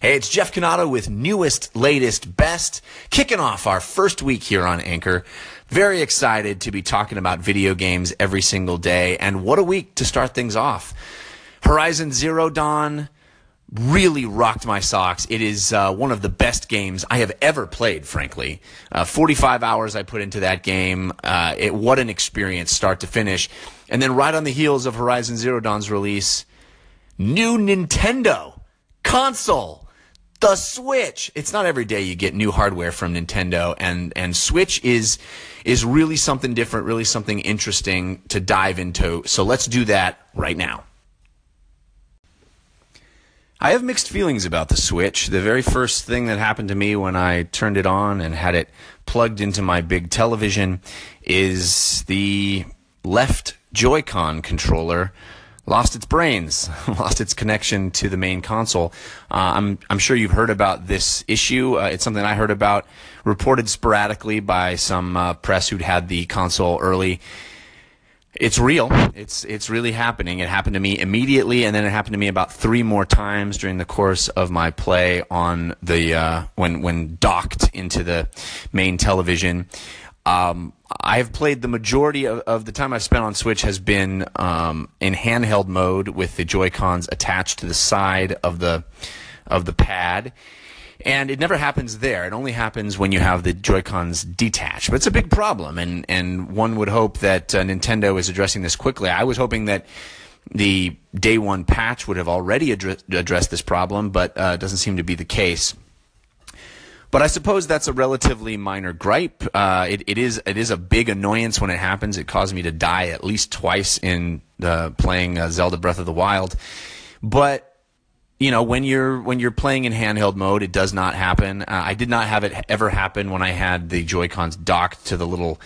Hey, it's Jeff Cannata with newest, latest, best, kicking off our first week here on Anchor. Very excited to be talking about video games every single day, and what a week to start things off. Horizon Zero Dawn really rocked my socks. It is uh, one of the best games I have ever played, frankly. Uh, 45 hours I put into that game. Uh, it, what an experience, start to finish. And then right on the heels of Horizon Zero Dawn's release, new Nintendo console the Switch. It's not every day you get new hardware from Nintendo, and and Switch is is really something different, really something interesting to dive into. So let's do that right now. I have mixed feelings about the Switch. The very first thing that happened to me when I turned it on and had it plugged into my big television is the left Joy-Con controller lost its brains, lost its connection to the main console. Uh, I'm I'm sure you've heard about this issue. Uh, it's something I heard about, reported sporadically by some uh, press who'd had the console early. It's real. It's it's really happening. It happened to me immediately, and then it happened to me about three more times during the course of my play on the uh, when when docked into the main television. Um, I've played the majority of, of, the time I've spent on Switch has been um, in handheld mode with the Joy Cons attached to the side of the of the pad, and it never happens there. It only happens when you have the Joy Cons detached. But it's a big problem, and and one would hope that uh, Nintendo is addressing this quickly. I was hoping that the day one patch would have already address, addressed this problem, but uh, it doesn't seem to be the case. But I suppose that's a relatively minor gripe. Uh, it, it is it is a big annoyance when it happens. It caused me to die at least twice in uh, playing uh, Zelda Breath of the Wild. But you know when you're when you're playing in handheld mode, it does not happen. Uh, I did not have it ever happen when I had the Joy Cons docked to the little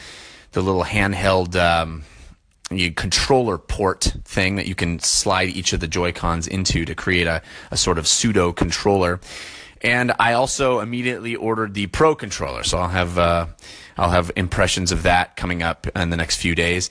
the little handheld. Um, controller port thing that you can slide each of the Joy Cons into to create a, a sort of pseudo controller. And I also immediately ordered the Pro controller, so I'll have uh, I'll have impressions of that coming up in the next few days.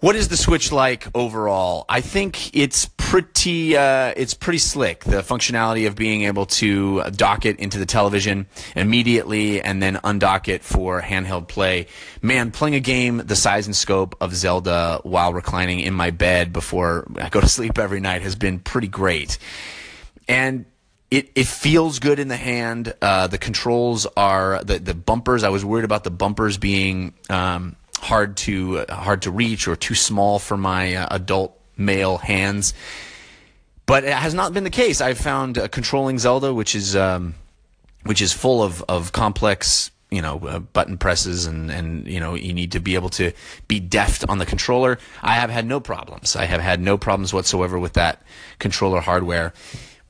What is the Switch like overall? I think it's pretty uh, it's pretty slick. The functionality of being able to dock it into the television immediately and then undock it for handheld play. Man, playing a game the size and scope of Zelda while reclining in my bed before I go to sleep every night has been pretty great. And it, it feels good in the hand. Uh, the controls are the the bumpers. I was worried about the bumpers being um, hard to uh, hard to reach or too small for my uh, adult male hands. But it has not been the case. I've found controlling Zelda, which is um, which is full of, of complex you know uh, button presses and and you know you need to be able to be deft on the controller. I have had no problems. I have had no problems whatsoever with that controller hardware.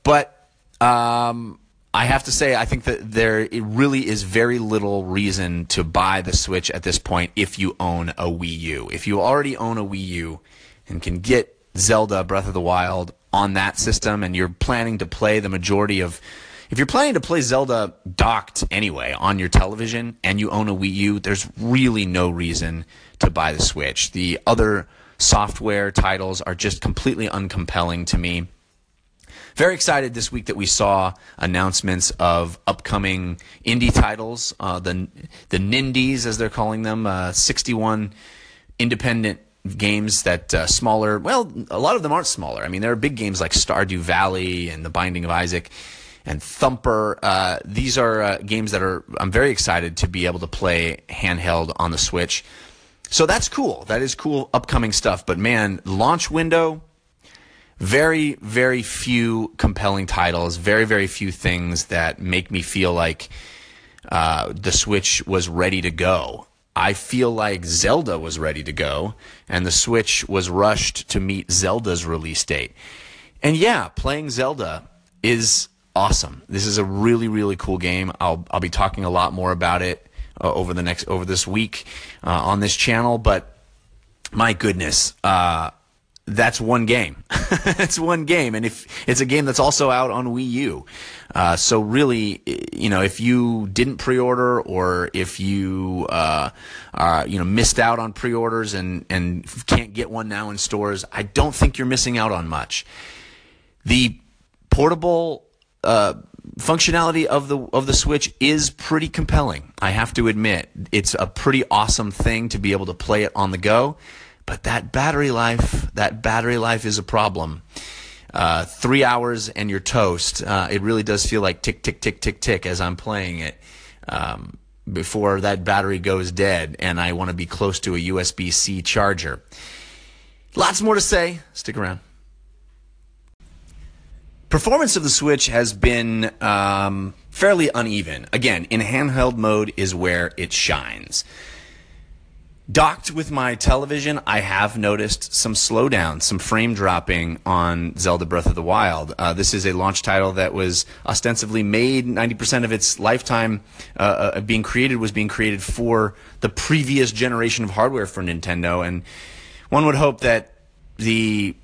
But um, I have to say, I think that there it really is very little reason to buy the Switch at this point if you own a Wii U. If you already own a Wii U and can get Zelda Breath of the Wild on that system and you're planning to play the majority of if you're planning to play Zelda docked anyway on your television and you own a Wii U, there's really no reason to buy the Switch. The other software titles are just completely uncompelling to me. Very excited this week that we saw announcements of upcoming indie titles, uh, the the Nindies as they're calling them, uh, 61 independent games that uh, smaller. Well, a lot of them aren't smaller. I mean, there are big games like Stardew Valley and The Binding of Isaac and Thumper. Uh, these are uh, games that are I'm very excited to be able to play handheld on the Switch. So that's cool. That is cool upcoming stuff. But man, launch window very, very few compelling titles, very, very few things that make me feel like uh, the Switch was ready to go. I feel like Zelda was ready to go, and the Switch was rushed to meet Zelda's release date. And yeah, playing Zelda is awesome. This is a really, really cool game. I'll I'll be talking a lot more about it uh, over the next over this week uh, on this channel. But my goodness, uh, that's one game. it's one game, and if it's a game that's also out on Wii U, uh, so really, you know, if you didn't pre-order or if you, uh, uh, you know, missed out on pre-orders and and can't get one now in stores, I don't think you're missing out on much. The portable uh, functionality of the of the Switch is pretty compelling. I have to admit, it's a pretty awesome thing to be able to play it on the go. But that battery life, that battery life is a problem. Uh, three hours and you're toast. Uh, it really does feel like tick, tick, tick, tick, tick as I'm playing it um, before that battery goes dead, and I want to be close to a USB C charger. Lots more to say. Stick around. Performance of the Switch has been um, fairly uneven. Again, in handheld mode is where it shines. Docked with my television, I have noticed some slowdown, some frame dropping on Zelda Breath of the Wild. Uh, this is a launch title that was ostensibly made 90% of its lifetime uh, uh, being created was being created for the previous generation of hardware for Nintendo, and one would hope that the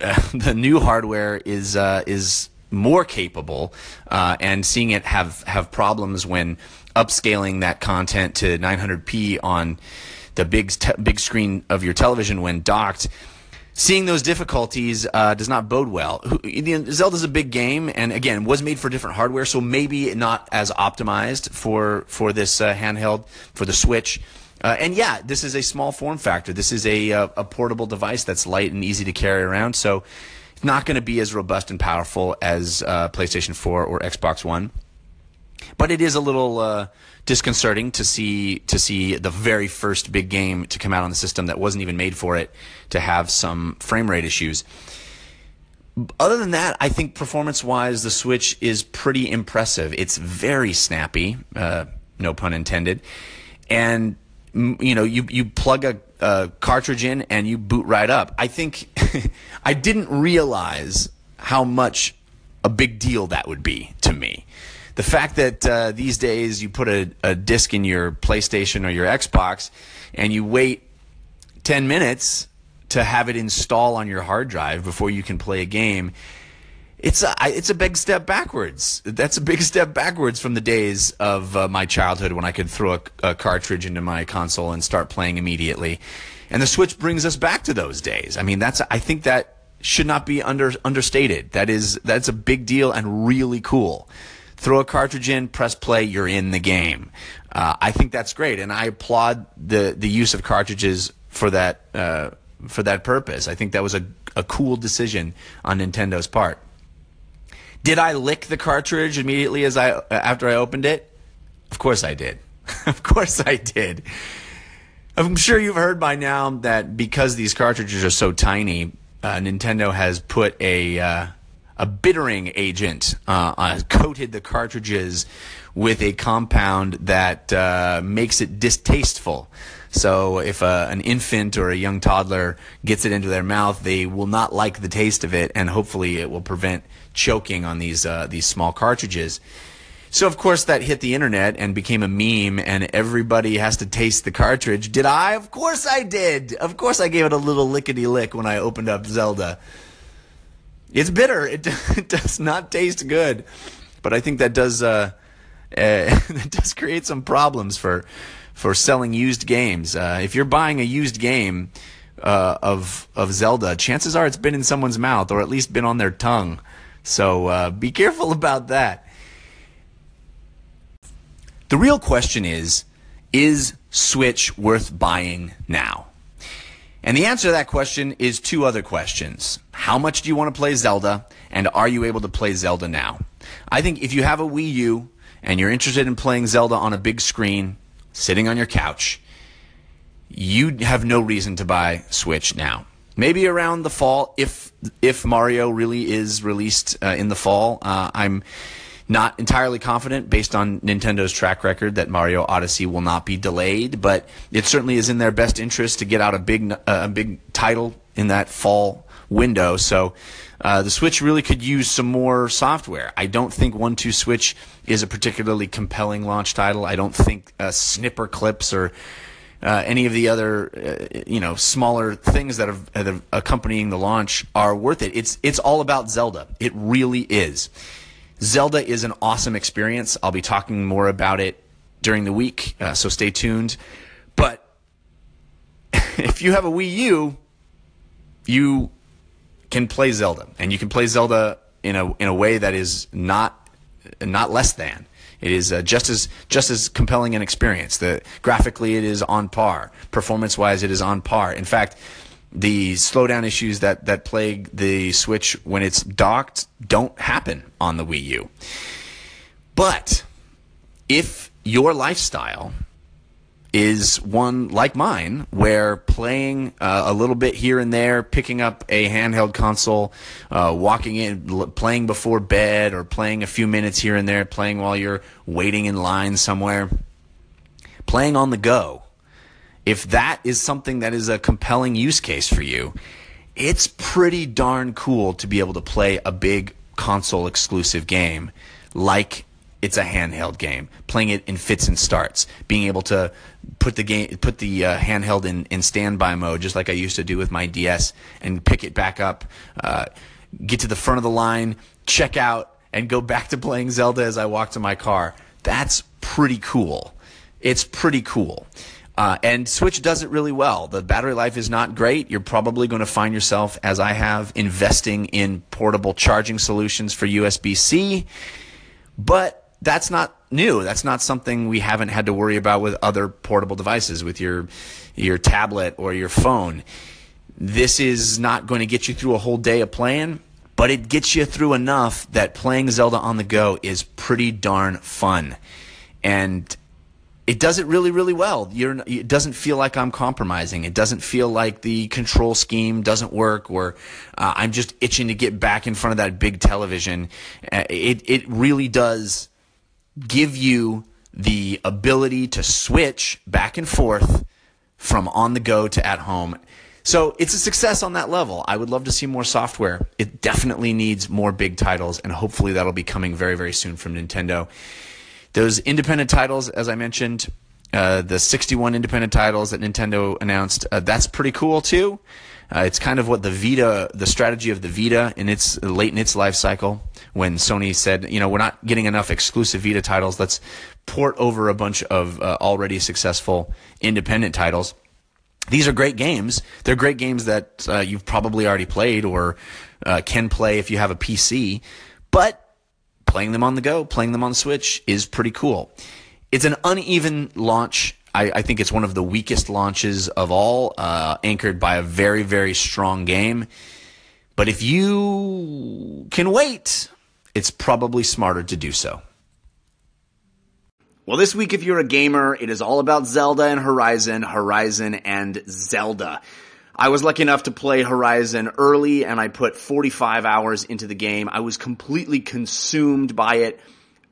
uh, the new hardware is uh, is more capable, and seeing it have have problems when upscaling that content to 900p on the big te- big screen of your television when docked. Seeing those difficulties uh, does not bode well. Zelda's a big game, and again, was made for different hardware, so maybe not as optimized for for this uh, handheld for the Switch. Uh, and yeah, this is a small form factor. This is a uh, a portable device that's light and easy to carry around, so it's not going to be as robust and powerful as uh, PlayStation 4 or Xbox One. But it is a little uh, disconcerting to see to see the very first big game to come out on the system that wasn't even made for it to have some frame rate issues. Other than that, I think performance-wise, the Switch is pretty impressive. It's very snappy, uh, no pun intended, and you know you you plug a, a cartridge in and you boot right up. I think I didn't realize how much a big deal that would be to me the fact that uh, these days you put a, a disc in your PlayStation or your Xbox and you wait 10 minutes to have it install on your hard drive before you can play a game it's a it's a big step backwards. That's a big step backwards from the days of uh, my childhood when I could throw a, a, cartridge into my console and start playing immediately. And the Switch brings us back to those days. I mean, that's I think that should not be under understated. That is that's a big deal and really cool throw a cartridge in, press play, you're in the game. Uh, I think that's great, and I applaud the the use of cartridges for that uh, for that purpose. I think that was a a cool decision on Nintendo's part. Did I lick the cartridge immediately as I after I opened it? Of course I did. of course I did. I'm sure you've heard by now that because these cartridges are so tiny, uh, Nintendo has put a uh, a bittering agent uh, uh, coated the cartridges with a compound that uh, makes it distasteful. So if uh, an infant or a young toddler gets it into their mouth, they will not like the taste of it, and hopefully it will prevent choking on these uh, these small cartridges. So of course that hit the internet and became a meme, and everybody has to taste the cartridge. Did I? Of course I did. Of course I gave it a little lickety lick when I opened up Zelda. It's bitter. It, it does not taste good, but I think that does uh, uh, that does create some problems for for selling used games. Uh, if you're buying a used game uh, of of Zelda, chances are it's been in someone's mouth or at least been on their tongue. So uh, be careful about that. The real question is: Is Switch worth buying now? And the answer to that question is two other questions. How much do you want to play Zelda? And are you able to play Zelda now? I think if you have a Wii U and you're interested in playing Zelda on a big screen, sitting on your couch, you have no reason to buy Switch now. Maybe around the fall, if if Mario really is released uh, in the fall, uh, I'm not entirely confident based on Nintendo's track record that Mario Odyssey will not be delayed, but it certainly is in their best interest to get out a big uh, a big title in that fall window. So uh, the Switch really could use some more software. I don't think One Two Switch is a particularly compelling launch title. I don't think uh, Snipperclips or uh, any of the other uh, you know smaller things that are, that are accompanying the launch are worth it. It's it's all about Zelda. It really is. Zelda is an awesome experience. I'll be talking more about it during the week, uh, so stay tuned. But if you have a Wii U, you can play Zelda, and you can play Zelda in a in a way that is not not less than. It is uh, just as just as compelling an experience. The graphically, it is on par. Performance wise, it is on par. In fact, the slowdown issues that that plague the Switch when it's docked don't happen on the Wii U. But if your lifestyle is one like mine, where playing uh, a little bit here and there, picking up a handheld console, uh, walking in, l- playing before bed, or playing a few minutes here and there, playing while you're waiting in line somewhere, playing on the go. If that is something that is a compelling use case for you, it's pretty darn cool to be able to play a big console exclusive game like it's a handheld game, playing it in fits and starts, being able to put the game, put the uh, handheld in, in standby mode, just like I used to do with my DS, and pick it back up, uh, get to the front of the line, check out, and go back to playing Zelda as I walk to my car. That's pretty cool. It's pretty cool. Uh, and Switch does it really well. The battery life is not great. You're probably going to find yourself, as I have, investing in portable charging solutions for USB C. But that's not new. That's not something we haven't had to worry about with other portable devices, with your your tablet or your phone. This is not going to get you through a whole day of playing, but it gets you through enough that playing Zelda on the go is pretty darn fun. And it does it really, really well. You're, it doesn't feel like I'm compromising. It doesn't feel like the control scheme doesn't work, or uh, I'm just itching to get back in front of that big television. Uh, it it really does give you the ability to switch back and forth from on the go to at home. So it's a success on that level. I would love to see more software. It definitely needs more big titles, and hopefully that'll be coming very, very soon from Nintendo. Those independent titles, as I mentioned, uh, the 61 independent titles that Nintendo announced, uh, that's pretty cool too. Uh, it's kind of what the Vita, the strategy of the Vita in its late in its life cycle, when Sony said, you know, we're not getting enough exclusive Vita titles. Let's port over a bunch of uh, already successful independent titles. These are great games. They're great games that uh, you've probably already played or uh, can play if you have a PC. But playing them on the go, playing them on Switch is pretty cool. It's an uneven launch I, I, think it's one of the weakest launches of all, uh, anchored by a very, very strong game. But if you can wait, it's probably smarter to do so. Well, this week, if you're a gamer, it is all about Zelda and Horizon, Horizon and Zelda. I was lucky enough to play Horizon early and I put 45 hours into the game. I was completely consumed by it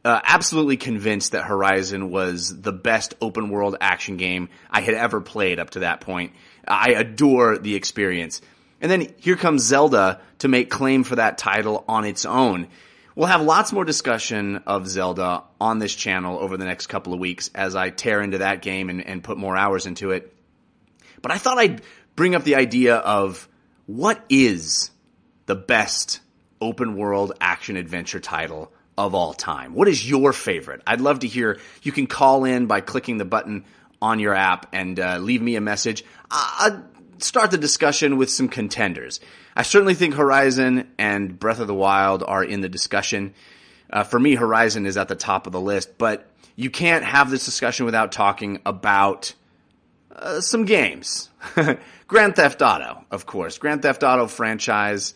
uh, absolutely convinced that Horizon was the best open world action game I had ever played up to that point. I adore the experience. And then here comes Zelda to make claim for that title on its own. We'll have lots more discussion of Zelda on this channel over the next couple of weeks as I tear into that game and, and put more hours into it. But I thought I'd bring up the idea of what is the best open world action adventure title of all time? What is your favorite? I'd love to hear. You can call in by clicking the button on your app and uh, leave me a message. I'll start the discussion with some contenders. I certainly think Horizon and Breath of the Wild are in the discussion. Uh, for me, Horizon is at the top of the list, but you can't have this discussion without talking about uh, some games. Grand Theft Auto, of course. Grand Theft Auto franchise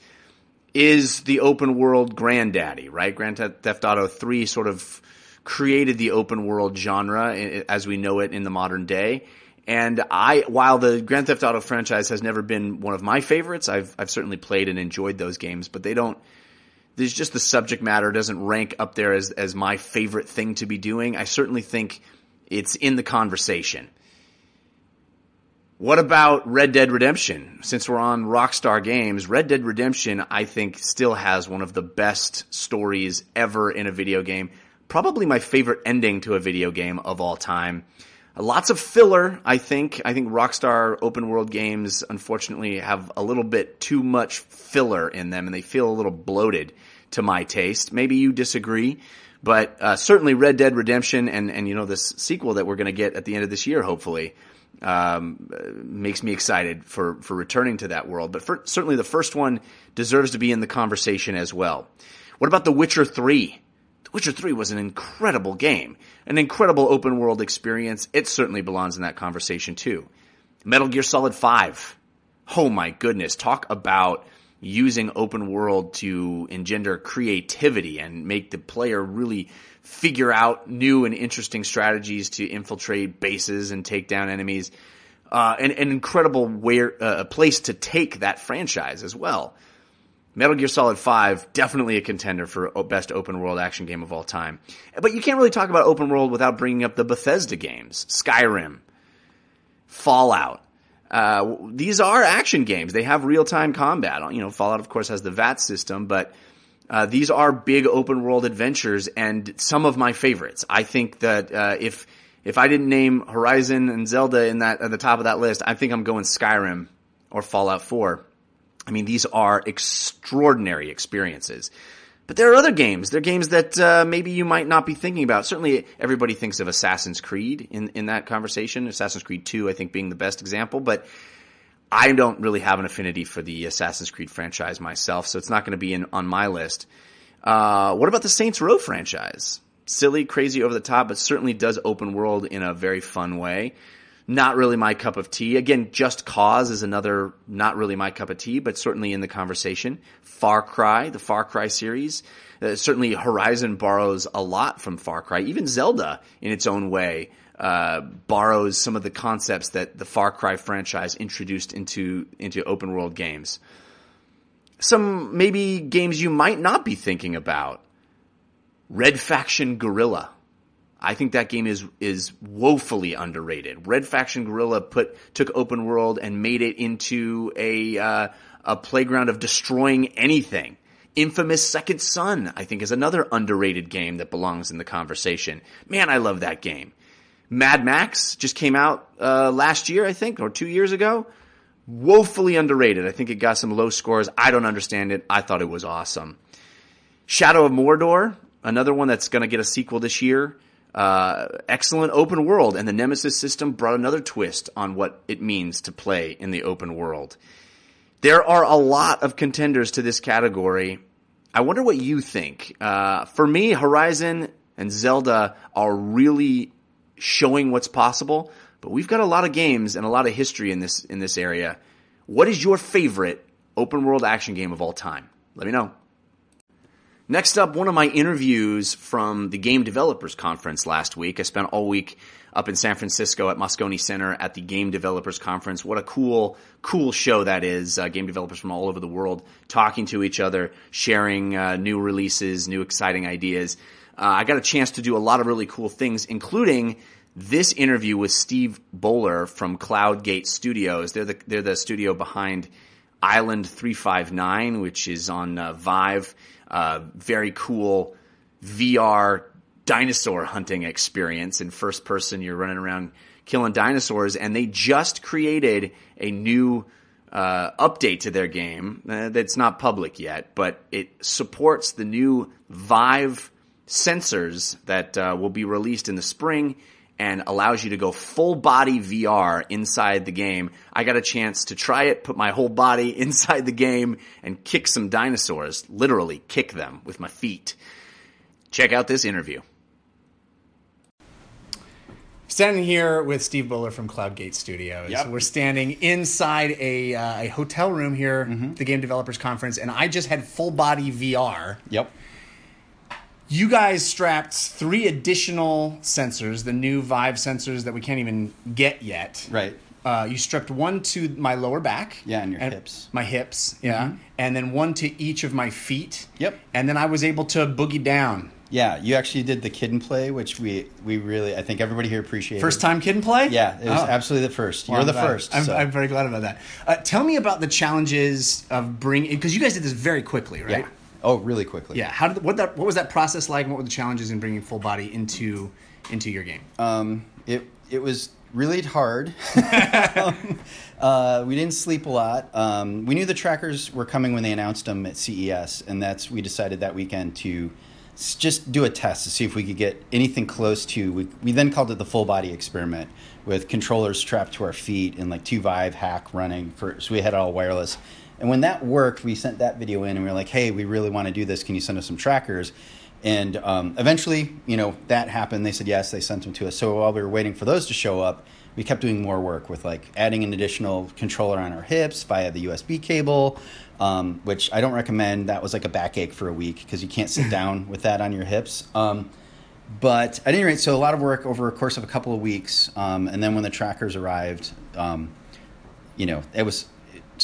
is the open world granddaddy, right? Grand Theft Auto 3 sort of created the open world genre as we know it in the modern day. And I, while the Grand Theft Auto franchise has never been one of my favorites, I've, I've certainly played and enjoyed those games, but they don't, there's just the subject matter doesn't rank up there as, as my favorite thing to be doing. I certainly think it's in the conversation. What about Red Dead Redemption? Since we're on Rockstar Games, Red Dead Redemption, I think, still has one of the best stories ever in a video game. Probably my favorite ending to a video game of all time. Lots of filler, I think. I think Rockstar open world games, unfortunately, have a little bit too much filler in them and they feel a little bloated to my taste. Maybe you disagree. But uh, certainly Red Dead Redemption and, and you know this sequel that we're going to get at the end of this year, hopefully, um, makes me excited for, for returning to that world. But for, certainly the first one deserves to be in the conversation as well. What about The Witcher 3? The Witcher 3 was an incredible game, an incredible open world experience. It certainly belongs in that conversation too. Metal Gear Solid 5. Oh my goodness, talk about using open world to engender creativity and make the player really figure out new and interesting strategies to infiltrate bases and take down enemies. Uh, an, an incredible where, uh, place to take that franchise as well. Metal Gear Solid 5, definitely a contender for best open world action game of all time. But you can't really talk about open world without bringing up the Bethesda games Skyrim, Fallout. Uh, these are action games. They have real time combat. You know, Fallout, of course, has the VATS system, but uh, these are big open world adventures and some of my favorites. I think that uh, if if I didn't name Horizon and Zelda in that at the top of that list, I think I'm going Skyrim or Fallout 4. I mean, these are extraordinary experiences. But there are other games. There are games that uh, maybe you might not be thinking about. Certainly, everybody thinks of Assassin's Creed in, in that conversation. Assassin's Creed 2, I think, being the best example. But I don't really have an affinity for the Assassin's Creed franchise myself, so it's not going to be in, on my list. Uh, what about the Saints Row franchise? Silly, crazy, over the top, but certainly does open world in a very fun way not really my cup of tea. Again, Just Cause is another not really my cup of tea, but certainly in the conversation. Far Cry, the Far Cry series. Uh, certainly Horizon borrows a lot from Far Cry. Even Zelda, in its own way, uh, borrows some of the concepts that the Far Cry franchise introduced into, into open world games. Some maybe games you might not be thinking about. Red Faction Guerrilla I think that game is is woefully underrated. Red Faction Guerrilla put took open world and made it into a uh, a playground of destroying anything. Infamous Second Son, I think, is another underrated game that belongs in the conversation. Man, I love that game. Mad Max just came out uh, last year, I think, or two years ago. Woefully underrated. I think it got some low scores. I don't understand it. I thought it was awesome. Shadow of Mordor, another one that's going to get a sequel this year. Uh, excellent open world, and the Nemesis system brought another twist on what it means to play in the open world. There are a lot of contenders to this category. I wonder what you think. Uh, for me, Horizon and Zelda are really showing what's possible, but we've got a lot of games and a lot of history in this in this area. What is your favorite open world action game of all time? Let me know. Next up, one of my interviews from the Game Developers Conference last week. I spent all week up in San Francisco at Moscone Center at the Game Developers Conference. What a cool, cool show that is. Uh, game developers from all over the world talking to each other, sharing uh, new releases, new exciting ideas. Uh, I got a chance to do a lot of really cool things, including this interview with Steve Bowler from Cloudgate Studios. They're the, they're the studio behind Island 359, which is on uh, Vive uh, very cool VR dinosaur hunting experience in first person. You're running around killing dinosaurs, and they just created a new uh, update to their game uh, that's not public yet, but it supports the new Vive sensors that uh, will be released in the spring and allows you to go full body VR inside the game. I got a chance to try it, put my whole body inside the game and kick some dinosaurs, literally kick them with my feet. Check out this interview. Standing here with Steve Bowler from Cloudgate Studios. Yep. We're standing inside a, uh, a hotel room here, mm-hmm. the Game Developers Conference, and I just had full body VR. Yep you guys strapped three additional sensors, the new Vive sensors that we can't even get yet. Right. Uh, you strapped one to my lower back. Yeah, and your and hips. My hips, yeah. Mm-hmm. And then one to each of my feet. Yep. And then I was able to boogie down. Yeah, you actually did the Kid 'n Play, which we we really I think everybody here appreciated. First time Kid 'n Play? Yeah, it was oh. absolutely the first. You're the first. I'm, so. I'm, very glad about that. Uh, tell me about the challenges of bringing because you guys did this very quickly, right? Yeah. Oh, really quickly. Yeah. How did what that what was that process like? what were the challenges in bringing full body into into your game? Um, it it was really hard. um, uh, we didn't sleep a lot. Um, we knew the trackers were coming when they announced them at CES, and that's we decided that weekend to just do a test to see if we could get anything close to. We, we then called it the full body experiment with controllers strapped to our feet and like two Vive hack running for. So we had all wireless and when that worked, we sent that video in and we were like, hey, we really want to do this. Can you send us some trackers? And um, eventually, you know, that happened. They said yes. They sent them to us. So while we were waiting for those to show up, we kept doing more work with like adding an additional controller on our hips via the USB cable, um, which I don't recommend. That was like a backache for a week because you can't sit down with that on your hips. Um, but at any rate, so a lot of work over a course of a couple of weeks, um, and then when the trackers arrived, um, you know, it was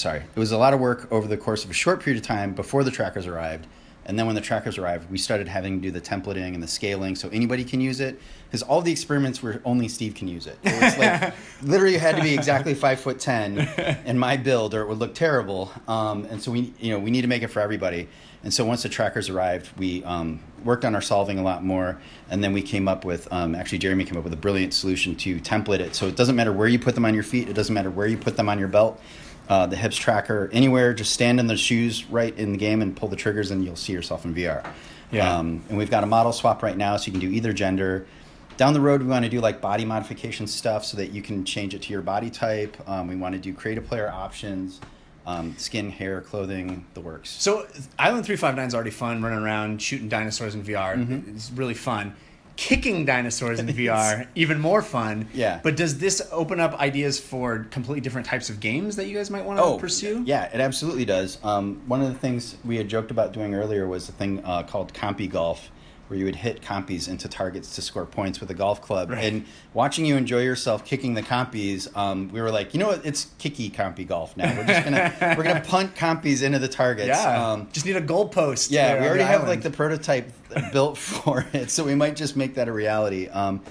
sorry, it was a lot of work over the course of a short period of time before the trackers arrived. And then when the trackers arrived, we started having to do the templating and the scaling so anybody can use it. Because all the experiments were only Steve can use it. It was like literally you had to be exactly five foot ten in my build, or it would look terrible. Um, and so we, you know, we need to make it for everybody. And so once the trackers arrived, we um, worked on our solving a lot more, and then we came up with um, actually Jeremy came up with a brilliant solution to template it. So it doesn't matter where you put them on your feet, it doesn't matter where you put them on your belt. Uh, the hips tracker anywhere, just stand in the shoes right in the game and pull the triggers, and you'll see yourself in VR. Yeah. Um, and we've got a model swap right now, so you can do either gender. Down the road, we want to do like body modification stuff so that you can change it to your body type. Um, we want to do create a player options, um, skin, hair, clothing, the works. So Island 359 is already fun, running around shooting dinosaurs in VR. Mm-hmm. It's really fun. Kicking dinosaurs in VR, even more fun. Yeah. But does this open up ideas for completely different types of games that you guys might want to pursue? Oh, Yeah, it absolutely does. Um, one of the things we had joked about doing earlier was a thing uh, called compy golf, where you would hit compies into targets to score points with a golf club. Right. And watching you enjoy yourself kicking the compies, um, we were like, you know what? It's kicky compy golf now. We're just gonna we're gonna punt compies into the targets. Yeah. Um, Just need a goalpost. yeah, we already have like the prototype built for it, so we might just make that a reality. Um,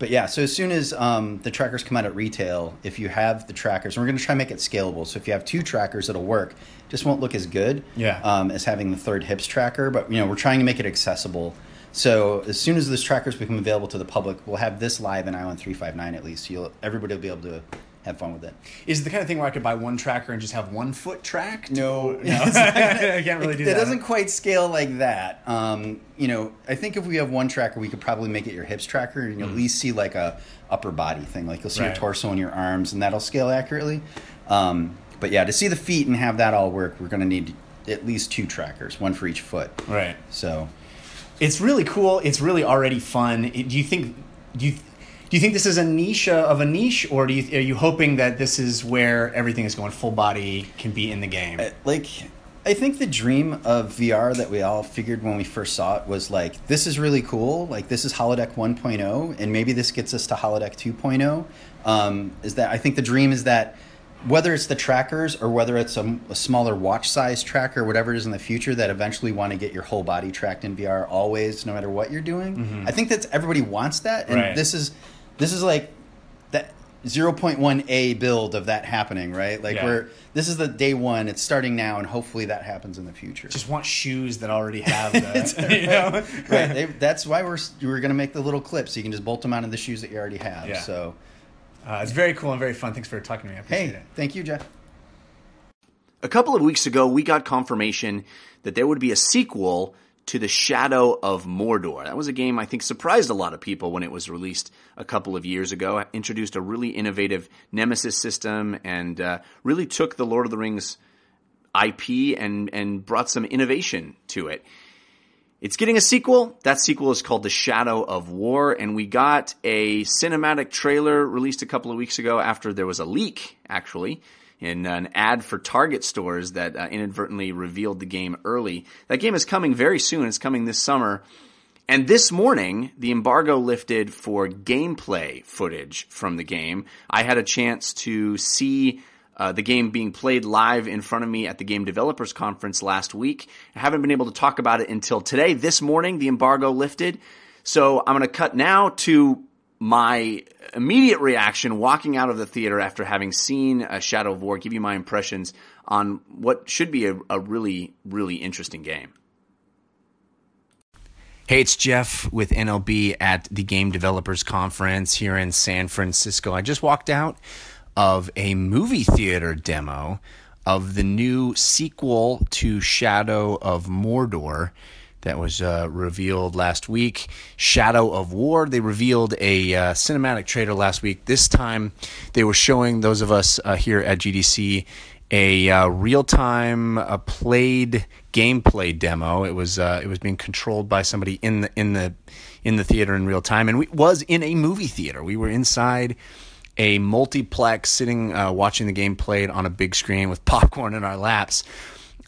but yeah, so as soon as um, the trackers come out at retail, if you have the trackers, and we're going to try and make it scalable. So if you have two trackers, it'll work. Just won't look as good Yeah. um, as having the third hips tracker. But you know, we're trying to make it accessible. So as soon as those trackers become available to the public, we'll have this live in Island 359 at least. So you'll, everybody will be able to have fun with it. Is it the kind of thing where I could buy one tracker and just have one foot tracked? No, no, I can't really do it, that. It doesn't quite scale like that. Um, you know, I think if we have one tracker, we could probably make it your hips tracker, and you'll at least see like a upper body thing. Like you'll see your torso and your arms, and that'll scale accurately. Um, but yeah, to see the feet and have that all work, we're going to need at least two trackers, one for each foot. Right. So It's really cool. It's really already fun. It- Do you think? Do you? Do you think this is a niche uh, of a niche, or do you, are you hoping that this is where everything is going full body can be in the game? Uh, like I think the dream of VR that we all figured when we first saw it was like this is really cool. Like this is holodeck 1.0 and maybe this gets us to holodeck 2.0. Um, is that I think the dream is that whether it's the trackers or whether it's a, a smaller watch size tracker, whatever it is in the future, that eventually want to get your whole body tracked in VR always, no matter what you're doing. I think that's everybody wants that, and Mm-hmm. Right. this is this is like that 0.1a build of that happening, right? Like Yeah. we're this is the day one. It's starting now, and hopefully that happens in the future. Just want shoes that already have the, you know? right. They, that's why we're we're gonna make the little clips. So you can just bolt them onto the shoes that you already have. Yeah. So Uh, it's very cool and very fun. Thanks for talking to me. I appreciate hey, it. thank you, Jeff. A couple of weeks ago, we got confirmation that there would be a sequel to The Shadow of Mordor. That was a game I think surprised a lot of people when it was released a couple of years ago. It introduced a really innovative Nemesis system and uh, really took the Lord of the Rings IP and and brought some innovation to it. It's getting a sequel. That sequel is called The Shadow of War, and we got a cinematic trailer released a couple of weeks ago after there was a leak, actually, in an ad for Target stores that uh, inadvertently revealed the game early. That game is coming very soon. It's coming this summer. And this morning, the embargo lifted for gameplay footage from the game. I had a chance to see uh, the game being played live in front of me at the Game Developers Conference last week. I haven't been able to talk about it until today. This morning, the embargo lifted. So I'm going to cut now to my immediate reaction walking out of the theater after having seen uh, Shadow of War, give you my impressions on what should be a, a really, really interesting game. Hey, it's Jeff with NLB at the Game Developers Conference here in San Francisco. I just walked out of a movie theater demo of the new sequel to Shadow of Mordor that was uh, revealed last week. Shadow of War. They revealed a uh, cinematic trailer last week. This time they were showing those of us uh, here at GDC a uh, real time uh, played gameplay demo. It was uh, it was being controlled by somebody in the in the in the theater in real time, and we was in a movie theater. We were inside a multiplex, sitting uh, watching the game played on a big screen with popcorn in our laps.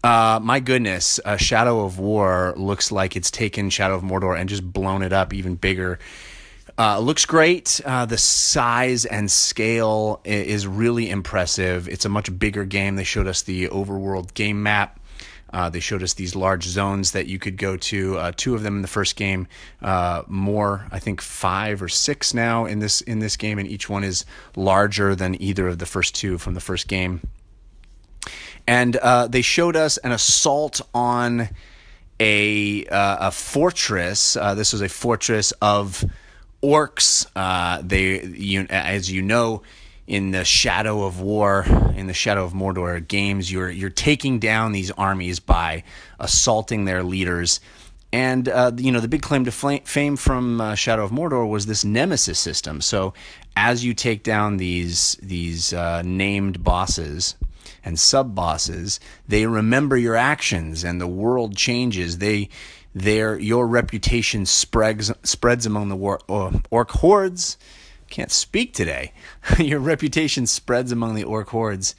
Uh, my goodness, uh, Shadow of War looks like it's taken Shadow of Mordor and just blown it up even bigger. Uh, looks great. Uh, the size and scale is really impressive. It's a much bigger game. They showed us the overworld game map. Uh, they showed us these large zones that you could go to. Uh, two of them in the first game. Uh, more, I think, five or six now in this in this game, and each one is larger than either of the first two from the first game. And uh, they showed us an assault on a a fortress. this was a fortress of orcs. Uh, they, you, as you know, in the Shadow of War, in the Shadow of Mordor games, you're you're taking down these armies by assaulting their leaders. And uh, you know the big claim to fame from uh, Shadow of Mordor was this nemesis system. So as you take down these these uh, named bosses and sub bosses, they remember your actions, and the world changes. They their your reputation spreads spreads among the war, uh, orc hordes. Can't speak today. your reputation spreads among the orc hordes,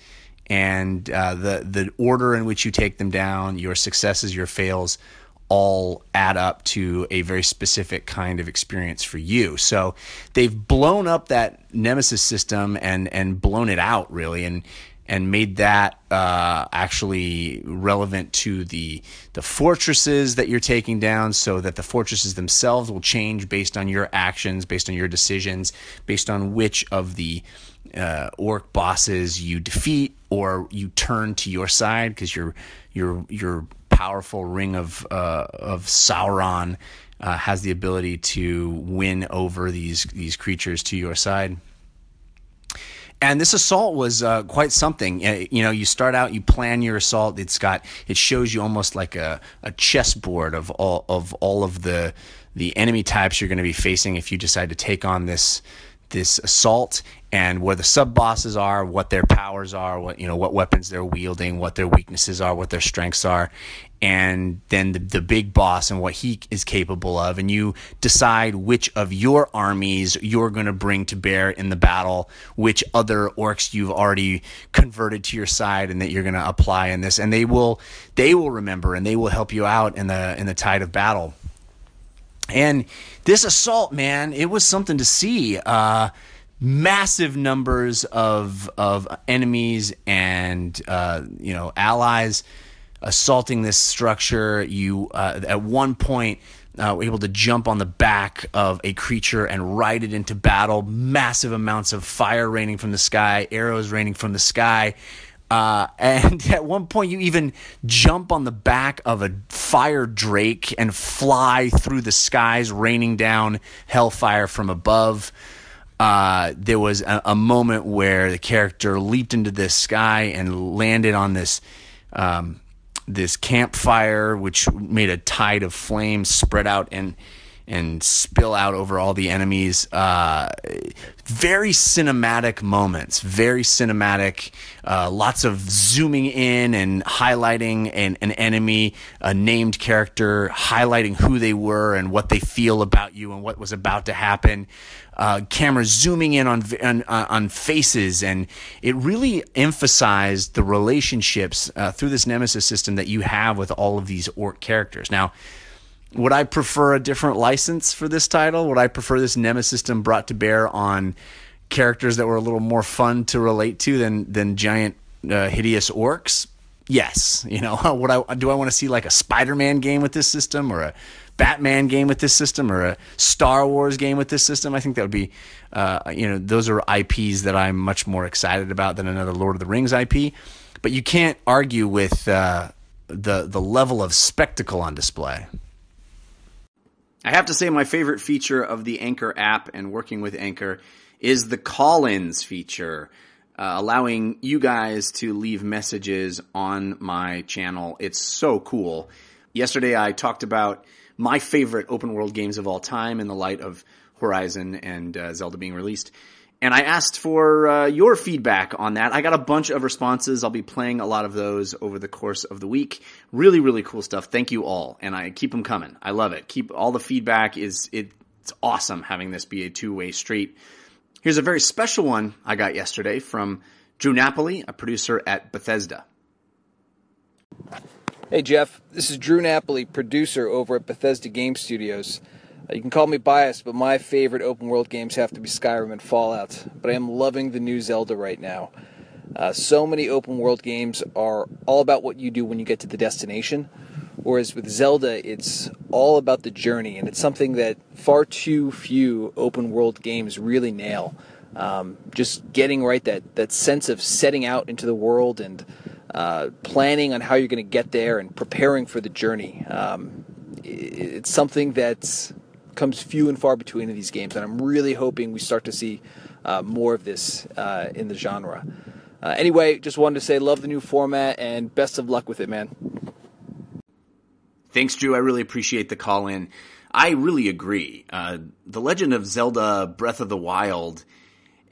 and uh, the the order in which you take them down, your successes, your fails, all add up to a very specific kind of experience for you. So they've blown up that nemesis system and and blown it out really, and and made that uh, actually relevant to the the fortresses that you're taking down, so that the fortresses themselves will change based on your actions, based on your decisions, based on which of the uh, orc bosses you defeat or you turn to your side because your your your powerful ring of uh, of Sauron uh, has the ability to win over these these creatures to your side and this assault was uh, quite something. You know, you start out, you plan your assault. It's got, it shows you almost like a, a chessboard of all of all of the the enemy types you're going to be facing if you decide to take on this this assault and where the sub bosses are, what their powers are, what you know, what weapons they're wielding, what their weaknesses are, what their strengths are, and then the, the big boss and what he is capable of, and you decide which of your armies you're going to bring to bear in the battle, which other orcs you've already converted to your side, and that you're going to apply in this, and they will they will remember and they will help you out in the in the tide of battle. And this assault, man, it was something to see. Uh, massive numbers of of enemies and uh, you know allies assaulting this structure. You uh, at one point uh, were able to jump on the back of a creature and ride it into battle. Massive amounts of fire raining from the sky, arrows raining from the sky. Uh, and at one point, you even jump on the back of a fire drake and fly through the skies, raining down hellfire from above. Uh, there was a, a, moment where the character leaped into the sky and landed on this um, this campfire, which made a tide of flames spread out and and spill out over all the enemies. Uh, very cinematic moments, very cinematic. Uh, lots of zooming in and highlighting an, an enemy, a named character, highlighting who they were and what they feel about you and what was about to happen. Uh, camera zooming in on, on, uh, on faces, and it really emphasized the relationships uh, through this nemesis system that you have with all of these orc characters. Now, would I prefer a different license for this title? Would I prefer this nemesis system brought to bear on characters that were a little more fun to relate to than than giant uh, hideous orcs? Yes. You know, would I do I want to see like a Spider-Man game with this system or a Batman game with this system or a Star Wars game with this system? I think that would be, uh, you know, those are IPs that I'm much more excited about than another Lord of the Rings IP. But you can't argue with uh, the the level of spectacle on display. I have to say, my favorite feature of the Anchor app and working with Anchor is the call ins feature, uh, allowing you guys to leave messages on my channel. It's so cool. Yesterday, I talked about my favorite open world games of all time in the light of Horizon and uh, Zelda being released. And I asked for uh, your feedback on that. I got a bunch of responses. I'll be playing a lot of those over the course of the week. Really, really cool stuff. Thank you all, and I keep them coming. I love it. Keep all the feedback is it, it's awesome having this be a two way street. Here's a very special one I got yesterday from Drew Napoli, a producer at Bethesda. Hey Jeff, this is Drew Napoli, producer over at Bethesda Game Studios. Uh, you can call me biased, but my favorite open world games have to be Skyrim and Fallout. But I am loving the new Zelda right now. Uh, so many open world games are all about what you do when you get to the destination, whereas with Zelda, it's all about the journey, and it's something that far too few open world games really nail. Um, just getting right that, that sense of setting out into the world and uh, planning on how you're going to get there and preparing for the journey. Um, it's something that's comes few and far between in these games, and I'm really hoping we start to see uh, more of this uh, in the genre. Uh, anyway, just wanted to say love the new format and best of luck with it, man. Thanks, Drew. I really appreciate the call in. I really agree. Uh, the Legend of Zelda Breath of the Wild,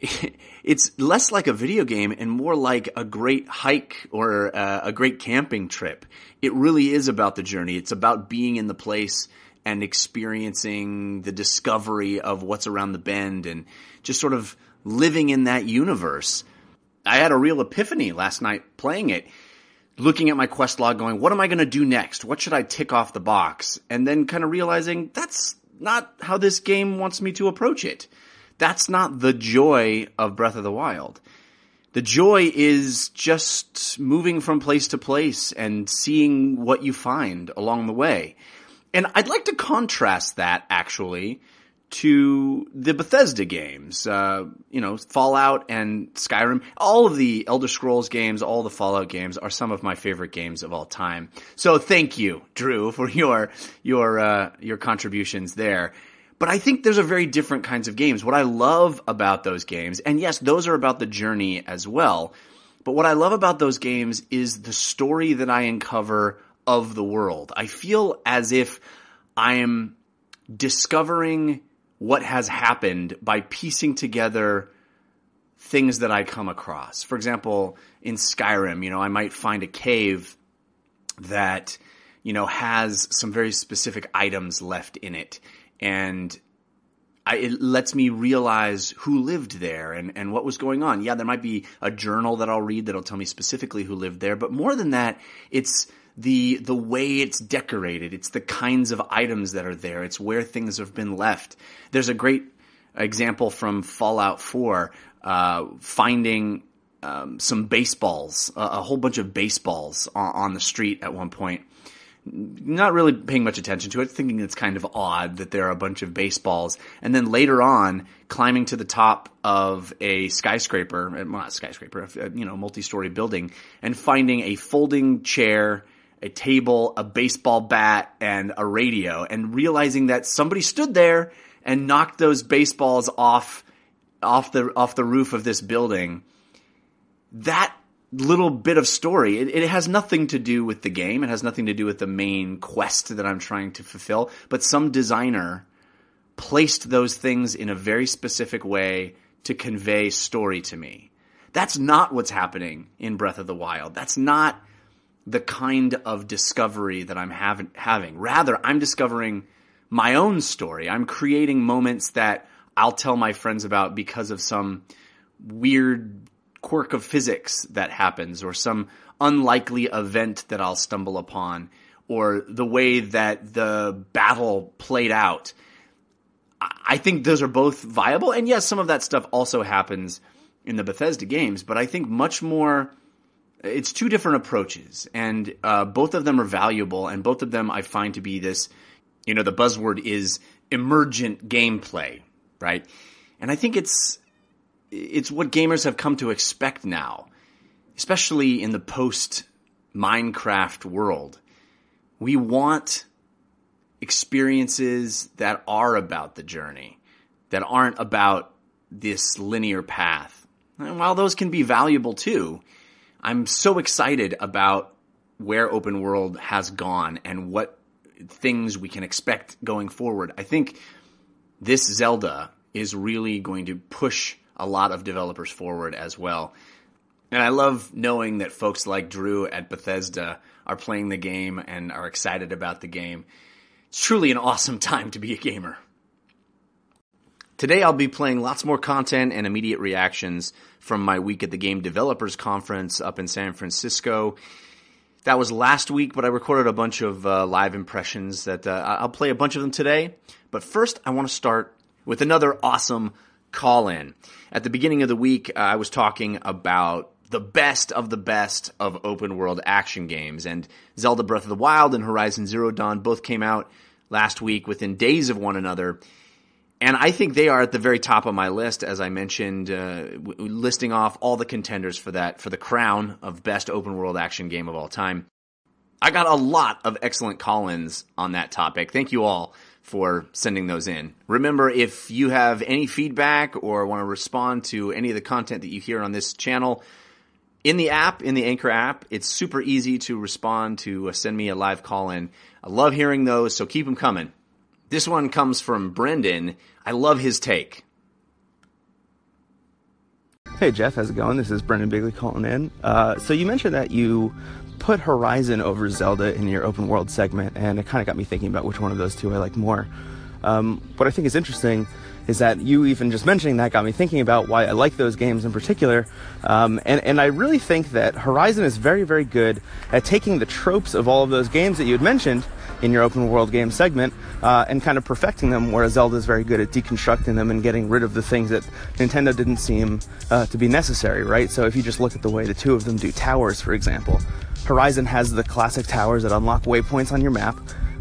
it's less like a video game and more like a great hike or uh, a great camping trip. It really is about the journey. It's about being in the place and experiencing the discovery of what's around the bend and just sort of living in that universe. I had a real epiphany last night playing it, looking at my quest log going, what am I going to do next? What should I tick off the box? And then kind of realizing that's not how this game wants me to approach it. That's not the joy of Breath of the Wild. The joy is just moving from place to place and seeing what you find along the way. And I'd like to contrast that actually to the Bethesda games, uh, you know, Fallout and Skyrim. All of the Elder Scrolls games, all the Fallout games are some of my favorite games of all time. So thank you, Drew, for your your uh, your contributions there. But I think there's a very different kinds of games. What I love about those games, and yes, those are about the journey as well. But what I love about those games is the story that I uncover of the world. I feel as if I am discovering what has happened by piecing together things that I come across. For example, in Skyrim, you know, I might find a cave that, you know, has some very specific items left in it. And I, it lets me realize who lived there and, and what was going on. Yeah, there might be a journal that I'll read that'll tell me specifically who lived there, but more than that, it's the the way it's decorated. It's the kinds of items that are there. It's where things have been left. There's a great example from Fallout 4, uh, finding um, some baseballs, a, a, whole bunch of baseballs on, on, the street at one point. Not really paying much attention to it, thinking it's kind of odd that there are a bunch of baseballs. And then later on, climbing to the top of a skyscraper, well, not skyscraper, you know, multi-story building, and finding a folding chair a table, a baseball bat, and a radio, and realizing that somebody stood there and knocked those baseballs off off the off the roof of this building. That little bit of story, it, it has nothing to do with the game. It has nothing to do with the main quest that I'm trying to fulfill. But some designer placed those things in a very specific way to convey story to me. That's not what's happening in Breath of the Wild. That's not the kind of discovery that I'm have, having. Rather, I'm discovering my own story. I'm creating moments that I'll tell my friends about because of some weird quirk of physics that happens or some unlikely event that I'll stumble upon or the way that the battle played out. I think those are both viable. And yes, some of that stuff also happens in the Bethesda games, but I think much more it's two different approaches, and uh, both of them are valuable, and both of them I find to be this. You know, the buzzword is emergent gameplay, right? And I think it's it's what gamers have come to expect now, especially in the post Minecraft world. We want experiences that are about the journey, that aren't about this linear path. And while those can be valuable too, I'm so excited about where open world has gone and what things we can expect going forward. I think this Zelda is really going to push a lot of developers forward as well. And I love knowing that folks like Drew at Bethesda are playing the game and are excited about the game. It's truly an awesome time to be a gamer. Today I'll be playing lots more content and immediate reactions from my week at the Game Developers Conference up in San Francisco. That was last week, but I recorded a bunch of uh, live impressions that uh, I'll play a bunch of them today. But first, I want to start with another awesome call in. At the beginning of the week, uh, I was talking about the best of the best of open world action games, and Zelda Breath of the Wild and Horizon Zero Dawn both came out last week within days of one another. And I think they are at the very top of my list, as I mentioned, uh, w- listing off all the contenders for that, for the crown of best open world action game of all time. I got a lot of excellent call ins on that topic. Thank you all for sending those in. Remember, if you have any feedback or want to respond to any of the content that you hear on this channel, in the app, in the Anchor app, it's super easy to respond to uh, send me a live call in. I love hearing those, so keep them coming. This one comes from Brendan. I love his take. Hey Jeff, how's it going? This is Brendan Bigley calling in. Uh, so you mentioned that you put Horizon over Zelda in your open world segment, and it kind of got me thinking about which one of those two I like more. Um, what I think is interesting is that you even just mentioning that got me thinking about why I like those games in particular. Um, and, and I really think that Horizon is very, very good at taking the tropes of all of those games that you had mentioned in your open world game segment uh, and kind of perfecting them, whereas Zelda is very good at deconstructing them and getting rid of the things that Nintendo didn't seem uh, to be necessary, right? So if you just look at the way the two of them do towers, for example, Horizon has the classic towers that unlock waypoints on your map,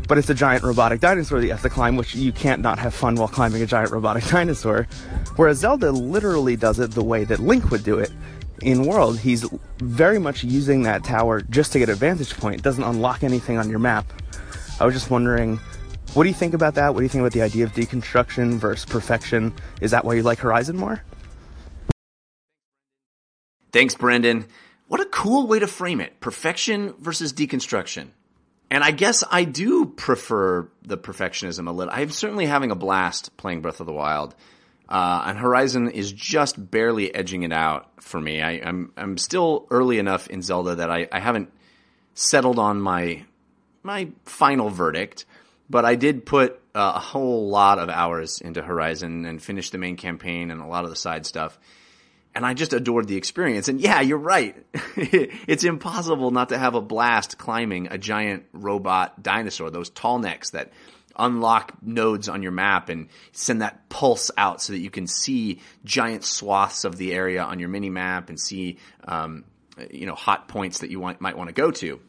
but it's a giant robotic dinosaur that you have to climb, which you can't not have fun while climbing a giant robotic dinosaur. Whereas Zelda literally does it the way that Link would do it. In World, he's very much using that tower just to get a vantage point. It doesn't unlock anything on your map. I was just wondering, what do you think about that? What do you think about the idea of deconstruction versus perfection? Is that why you like Horizon more? Thanks, Brendan. What a cool way to frame it perfection versus deconstruction. And I guess I do prefer the perfectionism a little. I'm certainly having a blast playing Breath of the Wild. Uh, and Horizon is just barely edging it out for me. I, am I'm, I'm still early enough in Zelda that I, I haven't settled on my my final verdict, but I did put uh, a whole lot of hours into Horizon and finished the main campaign and a lot of the side stuff and I just adored the experience. And yeah, you're right. it's impossible not to have a blast climbing a giant robot dinosaur, those tall necks that unlock nodes on your map and send that pulse out so that you can see giant swaths of the area on your mini map and see, um, you know, hot points that you want, might want to go to.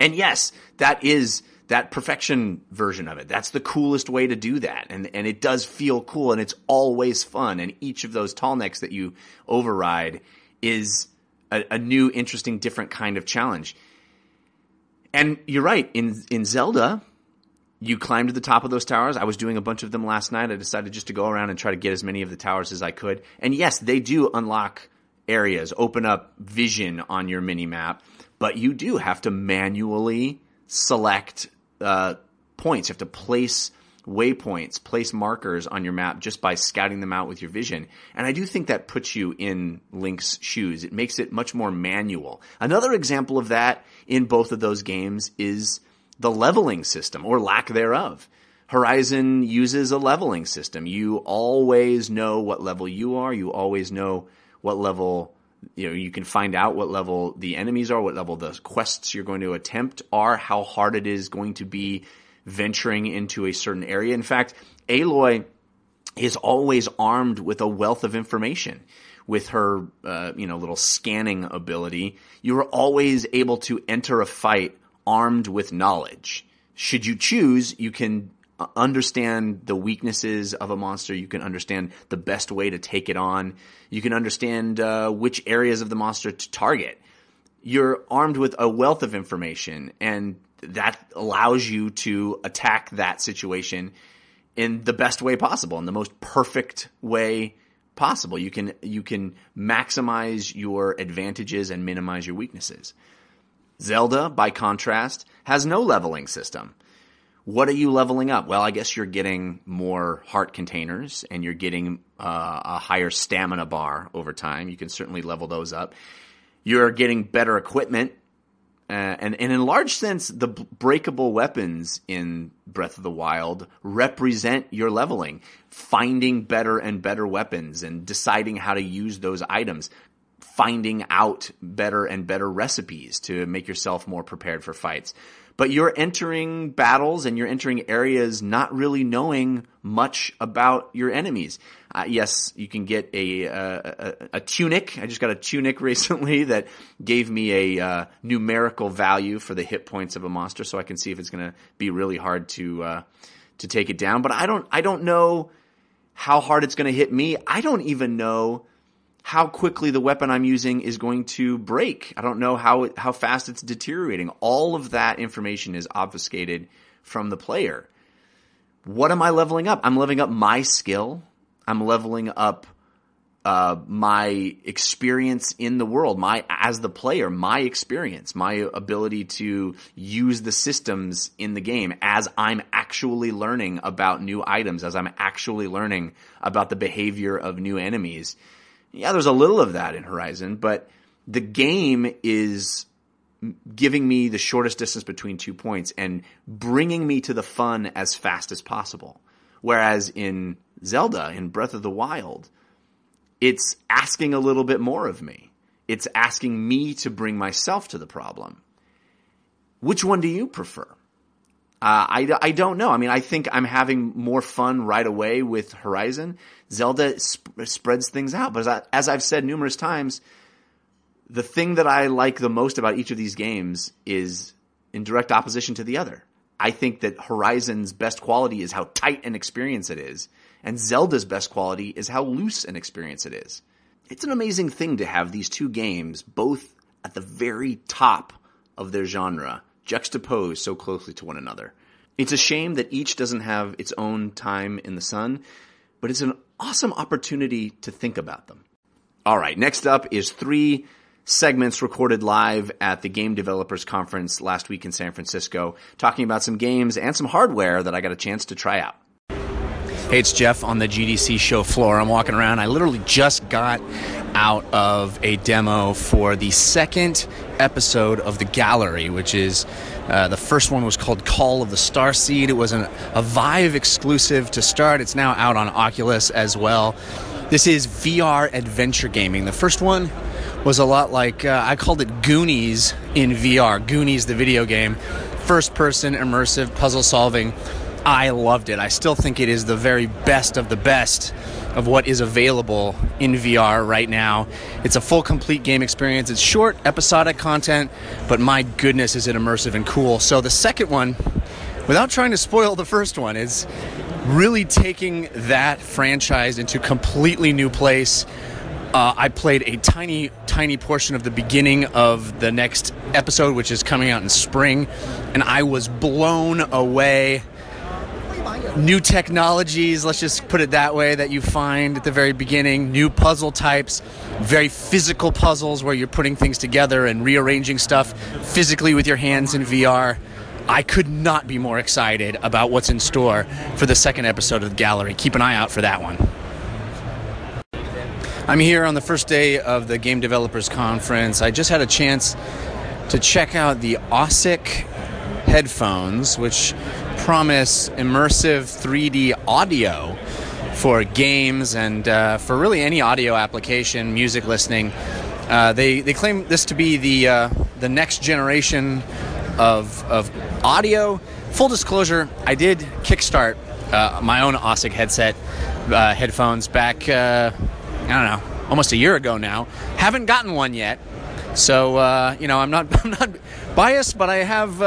And yes, that is that perfection version of it. That's the coolest way to do that. And, and it does feel cool and it's always fun. And each of those tall necks that you override is a, a new, interesting, different kind of challenge. And you're right. In, in Zelda, you climb to the top of those towers. I was doing a bunch of them last night. I decided just to go around and try to get as many of the towers as I could. And yes, they do unlock areas, open up vision on your mini map, but you do have to manually select uh, points. You have to place waypoints, place markers on your map just by scouting them out with your vision. And I do think that puts you in Link's shoes. It makes it much more manual. Another example of that in both of those games is the leveling system or lack thereof. Horizon uses a leveling system. You always know what level you are. You always know what level you know you can find out what level the enemies are, what level the quests you're going to attempt are, how hard it is going to be venturing into a certain area. In fact, Aloy is always armed with a wealth of information. With her, uh, you know, little scanning ability, you are always able to enter a fight armed with knowledge. Should you choose, you can understand the weaknesses of a monster. You can understand the best way to take it on. You can understand uh, which areas of the monster to target. You're armed with a wealth of information, and that allows you to attack that situation in the best way possible, in the most perfect way possible. You can you can maximize your advantages and minimize your weaknesses. Zelda, by contrast, has no leveling system What are you leveling up? Well, I guess you're getting more heart containers and you're getting uh, a higher stamina bar over time. You can certainly level those up. You're getting better equipment. Uh, and, and in large sense, the breakable weapons in Breath of the Wild represent your leveling, finding better and better weapons and deciding how to use those items, finding out better and better recipes to make yourself more prepared for fights but you're entering battles and you're entering areas not really knowing much about your enemies. Uh, yes, you can get a, a, a, tunic. I just got a tunic recently that gave me a uh, numerical value for the hit points of a monster, so I can see if it's going to be really hard to uh, to take it down. But I don't I don't know how hard it's going to hit me. I don't even know how quickly the weapon I'm using is going to break. I don't know how it, how fast it's deteriorating. All of that information is obfuscated from the player. What am I leveling up? I'm leveling up my skill. I'm leveling up uh, my experience in the world, my as the player, my experience, my ability to use the systems in the game as I'm actually learning about new items, as I'm actually learning about the behavior of new enemies yeah, there's a little of that in Horizon, but the game is giving me the shortest distance between two points and bringing me to the fun as fast as possible. Whereas in Zelda, in Breath of the Wild, it's asking a little bit more of me. It's asking me to bring myself to the problem. Which one do you prefer? Uh, I, I don't know. I mean, I think I'm having more fun right away with Horizon. Zelda sp- spreads things out. But as, I, as I've said numerous times, the thing that I like the most about each of these games is in direct opposition to the other. I think that Horizon's best quality is how tight an experience it is, and Zelda's best quality is how loose an experience it is. It's an amazing thing to have these two games both at the very top of their genre juxtaposed so closely to one another. It's a shame that each doesn't have its own time in the sun, but it's an awesome opportunity to think about them. All right, next up is three segments recorded live at the Game Developers Conference last week in San Francisco, talking about some games and some hardware that I got a chance to try out. Hey, it's Jeff on the GDC show floor. I'm walking around. I literally just got out of a demo for the second episode of The Gallery, which is uh, the first one was called Call of the Starseed. It was an, a Vive exclusive to start. It's now out on Oculus as well. This is VR adventure gaming. The first one was a lot like uh, I called it Goonies in VR. Goonies, the video game, first person immersive puzzle solving I loved it. I still think it is the very best of the best of what is available in VR right now. It's a full, complete game experience. It's short, episodic content, but my goodness, is it immersive and cool. So the second one, without trying to spoil the first one, is really taking that franchise into completely new place. Uh, I played a tiny, tiny portion of the beginning of the next episode, which is coming out in spring, and I was blown away new technologies, let's just put it that way, that you find at the very beginning, new puzzle types, very physical puzzles where you're putting things together and rearranging stuff physically with your hands in VR. I could not be more excited about what's in store for the second episode of the gallery. Keep an eye out for that one. I'm here on the first day of the Game Developers Conference. I just had a chance to check out the OSSIC headphones, which promise immersive 3D audio for games and uh, for really any audio application, music listening. Uh, they, they claim this to be the, uh, the next generation of, of audio. Full disclosure, I did kickstart uh, my own OSSIC headset uh, headphones back, uh, I don't know, almost a year ago now. Haven't gotten one yet. So, you know, I'm not, I'm not biased, but I have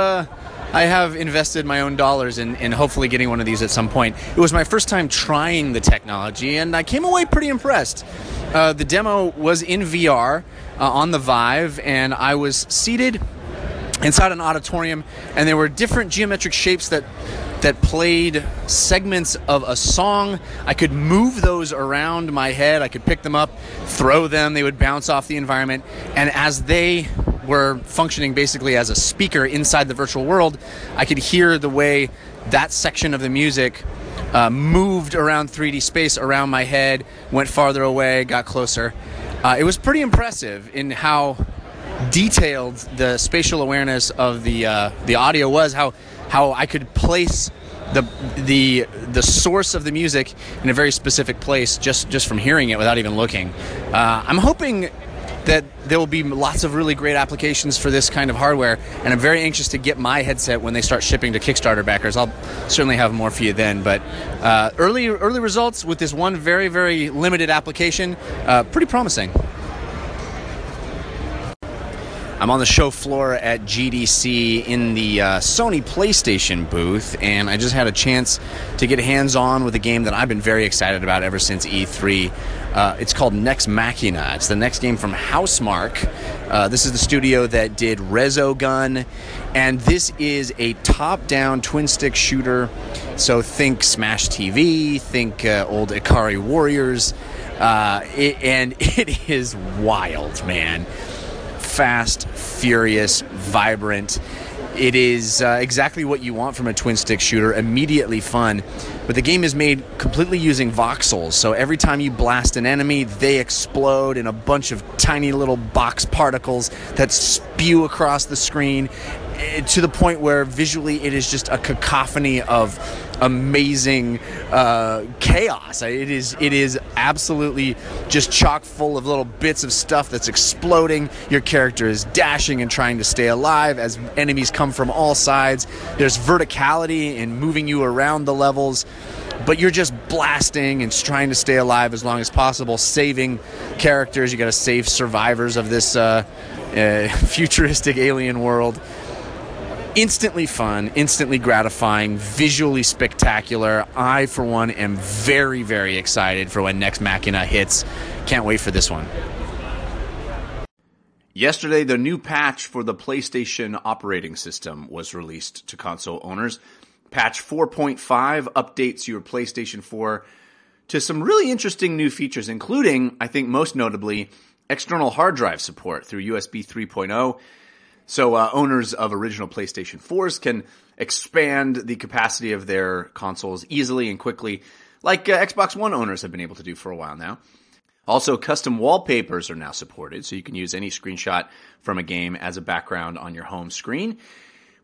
I have invested my own dollars in, in hopefully getting one of these at some point. It was my first time trying the technology, and I came away pretty impressed. Uh, the demo was in VR uh, on the Vive, and I was seated inside an auditorium, and there were different geometric shapes that that played segments of a song. I could move those around my head. I could pick them up, throw them. They would bounce off the environment, and as they were functioning basically as a speaker inside the virtual world, I could hear the way that section of the music uh, moved around 3D space around my head, went farther away, got closer. Uh, it was pretty impressive in how detailed the spatial awareness of the uh, the audio was. How how I could place the the the source of the music in a very specific place just just from hearing it without even looking. Uh, I'm hoping that there will be lots of really great applications for this kind of hardware, and I'm very anxious to get my headset when they start shipping to Kickstarter backers. I'll certainly have more for you then. But uh, early early results with this one very very limited application, uh, pretty promising. I'm on the show floor at GDC in the uh, Sony PlayStation booth, and I just had a chance to get hands on with a game that I've been very excited about ever since E3. Uh, it's called Nex Machina. It's the next game from Housemarque. Uh, this is the studio that did Resogun, and this is a top down twin stick shooter. So think Smash TV, think uh, old Ikari Warriors, uh, it, and it is wild, man fast, furious, vibrant. It is uh, exactly what you want from a twin stick shooter, immediately fun. But the game is made completely using voxels, so every time you blast an enemy, they explode in a bunch of tiny little box particles that spew across the screen eh, to the point where visually it is just a cacophony of amazing uh, chaos. It is it is absolutely just chock full of little bits of stuff that's exploding. Your character is dashing and trying to stay alive as enemies come from all sides. There's verticality in moving you around the levels. But you're just blasting and trying to stay alive as long as possible, saving characters. You got to save survivors of this uh, uh, futuristic alien world instantly fun, instantly gratifying, visually spectacular. I, for one, am very, very excited for when Nex Machina hits. Can't wait for this one. Yesterday, the new patch for the PlayStation operating system was released to console owners. Patch 4.5 updates your PlayStation 4 to some really interesting new features, including, I think most notably, external hard drive support through USB 3.0 so uh, owners of original PlayStation 4s can expand the capacity of their consoles easily and quickly, like uh, Xbox One owners have been able to do for a while now. Also, custom wallpapers are now supported, so you can use any screenshot from a game as a background on your home screen.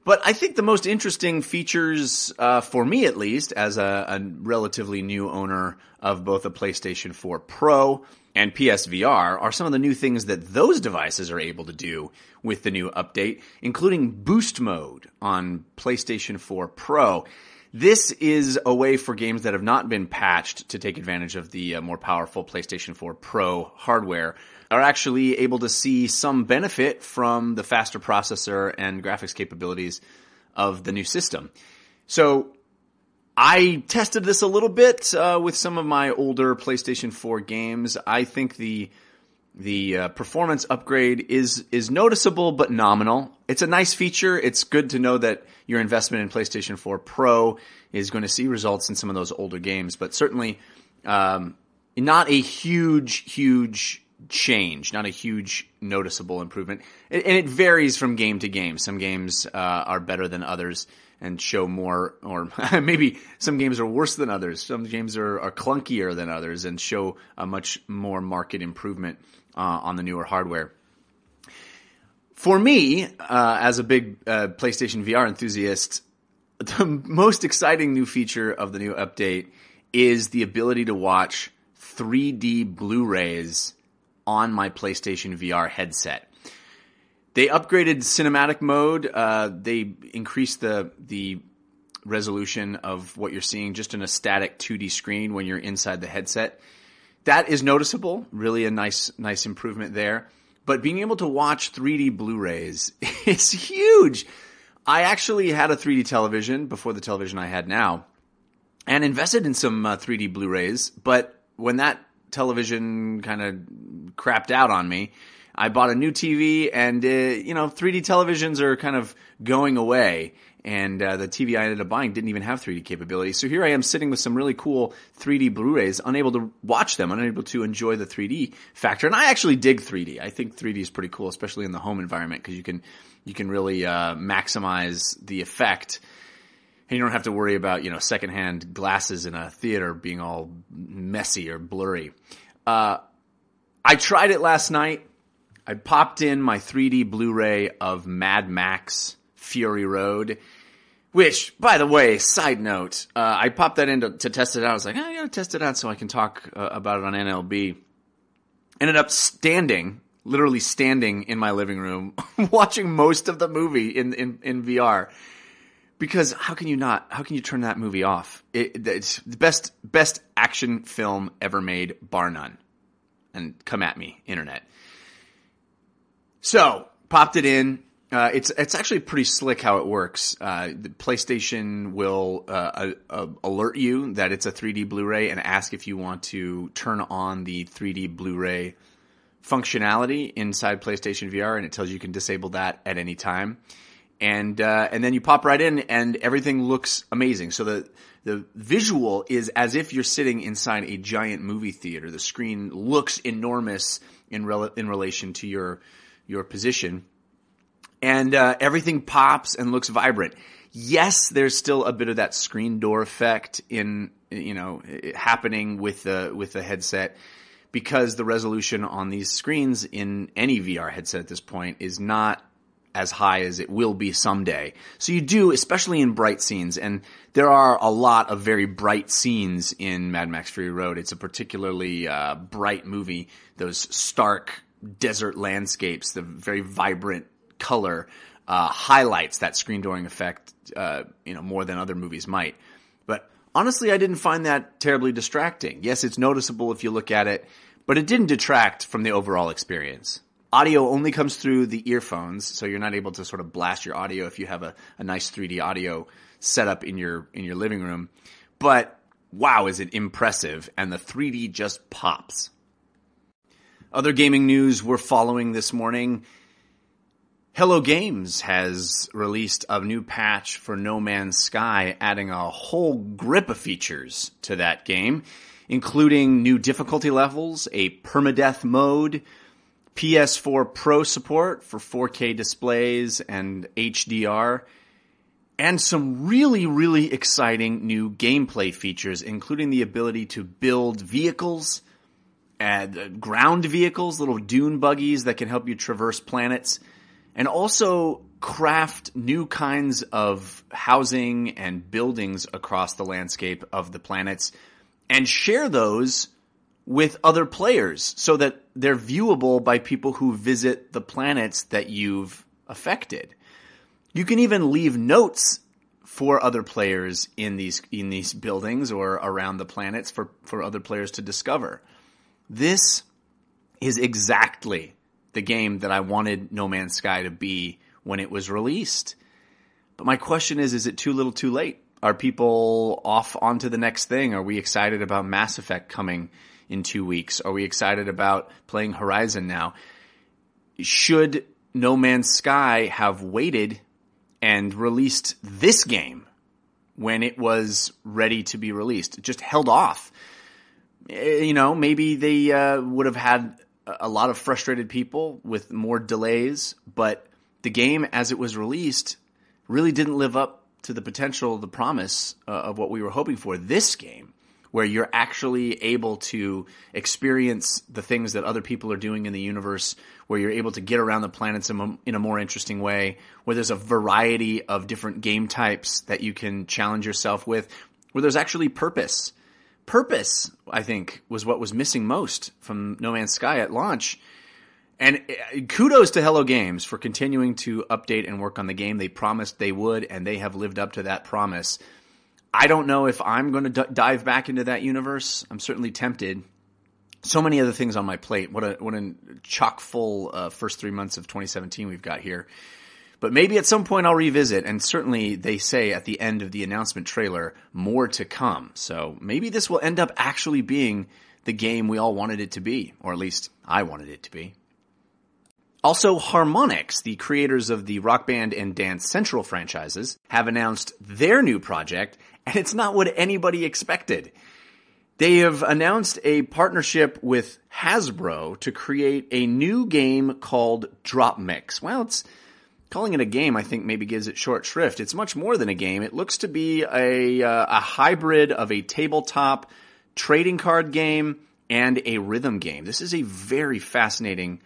But I think the most interesting features, uh, for me at least, as a, a, relatively new owner of both a PlayStation 4 Pro and PSVR, are some of the new things that those devices are able to do with the new update, including boost mode on PlayStation 4 Pro. This is a way for games that have not been patched to take advantage of the uh, more powerful PlayStation 4 Pro hardware are actually able to see some benefit from the faster processor and graphics capabilities of the new system. So I tested this a little bit uh, with some of my older PlayStation 4 games. I think the the uh, performance upgrade is is noticeable but nominal. It's a nice feature. It's good to know that your investment in PlayStation 4 Pro is going to see results in some of those older games, but certainly um, not a huge, huge change, not a huge noticeable improvement. And it varies from game to game. Some games uh, are better than others and show more, or maybe some games are worse than others. Some games are, are clunkier than others and show a much more market improvement uh, on the newer hardware. For me, uh, as a big uh, PlayStation VR enthusiast, the most exciting new feature of the new update is the ability to watch 3D Blu rays on my PlayStation VR headset. They upgraded cinematic mode. Uh, they increased the the resolution of what you're seeing just in a static 2D screen when you're inside the headset that is noticeable. Really a nice nice improvement there. But being able to watch 3D Blu-rays is huge. I actually had a 3D television before the television I had now, and invested in some uh, 3D Blu-rays. But when that television kind of crapped out on me, I bought a new TV, and uh, you know, 3D televisions are kind of going away and uh, the TV I ended up buying didn't even have 3D capability. So here I am sitting with some really cool 3D Blu-rays, unable to watch them, unable to enjoy the 3D factor. And I actually dig 3D. I think 3D is pretty cool, especially in the home environment, because you can you can really uh, maximize the effect. and you don't have to worry about you know secondhand glasses in a theater being all messy or blurry. Uh, I tried it last night. I popped in my 3D Blu-ray of Mad Max Fury Road, which, by the way, side note, uh, I popped that in to, to, test it out. I was like, oh, I gotta test it out so I can talk uh, about it on NLB. Ended up standing, literally standing in my living room, watching most of the movie in, in, in VR because how can you not? How can you turn that movie off? It, it's the best best action film ever made, bar none. And come at me, internet. So popped it in. Uh, it's it's actually pretty slick how it works. Uh, the PlayStation will uh, alert you that it's a 3D Blu-ray and ask if you want to turn on the 3D Blu-ray functionality inside PlayStation VR, and it tells you you can disable that at any time and uh, and then you pop right in, and everything looks amazing. So the the visual is as if you're sitting inside a giant movie theater. The screen looks enormous in rel- in relation to your your position, and uh, everything pops and looks vibrant. Yes, there's still a bit of that screen door effect in you know happening with the with the headset because the resolution on these screens in any VR headset at this point is not as high as it will be someday. So you do, especially in bright scenes, and there are a lot of very bright scenes in Mad Max Fury Road. It's a particularly uh, bright movie. Those stark desert landscapes, the very vibrant color uh, highlights that screen dooring effect, uh, you know, more than other movies might. But honestly, I didn't find that terribly distracting. Yes, it's noticeable if you look at it, but it didn't detract from the overall experience. Audio only comes through the earphones, so you're not able to sort of blast your audio if you have a, a nice 3D audio setup in your in your living room. But wow, is it impressive! And the 3D just pops. Other gaming news we're following this morning. Hello Games has released a new patch for No Man's Sky, adding a whole grip of features to that game, including new difficulty levels, a permadeath mode, PS4 Pro support for 4K displays and HDR, and some really, really exciting new gameplay features, including the ability to build vehicles, and uh, ground vehicles, little dune buggies that can help you traverse planets, and also craft new kinds of housing and buildings across the landscape of the planets and share those with other players so that they're viewable by people who visit the planets that you've affected. You can even leave notes for other players in these in these buildings or around the planets for, for other players to discover. This is exactly the game that I wanted No Man's Sky to be when it was released. But my question is is it too little too late? Are people off onto the next thing? Are we excited about Mass Effect coming in two weeks? Are we excited about playing Horizon now? Should No Man's Sky have waited and released this game when it was ready to be released? Just held off. Eh, you know, maybe they uh, would have had a lot of frustrated people with more delays, but the game as it was released really didn't live up to the potential, the promise uh, of what we were hoping for. This game where you're actually able to experience the things that other people are doing in the universe, where you're able to get around the planets in a, in a more interesting way, where there's a variety of different game types that you can challenge yourself with, where there's actually purpose. Purpose, I think, was what was missing most from No Man's Sky at launch. And uh, kudos to Hello Games for continuing to update and work on the game. They promised they would, and they have lived up to that promise. I don't know if I'm going to d- dive back into that universe. I'm certainly tempted. So many other things on my plate. What a what a chock full uh, first three months of 2017 we've got here. But maybe at some point I'll revisit. And certainly they say at the end of the announcement trailer more to come. So maybe this will end up actually being the game we all wanted it to be, or at least I wanted it to be. Also, Harmonix, the creators of the Rock Band and Dance Central franchises, have announced their new project and it's not what anybody expected. They have announced a partnership with Hasbro to create a new game called DropMix. Well, it's calling it a game, I think maybe gives it short shrift. It's much more than a game. It looks to be a, uh, a hybrid of a tabletop trading card game and a rhythm game. This is a very fascinating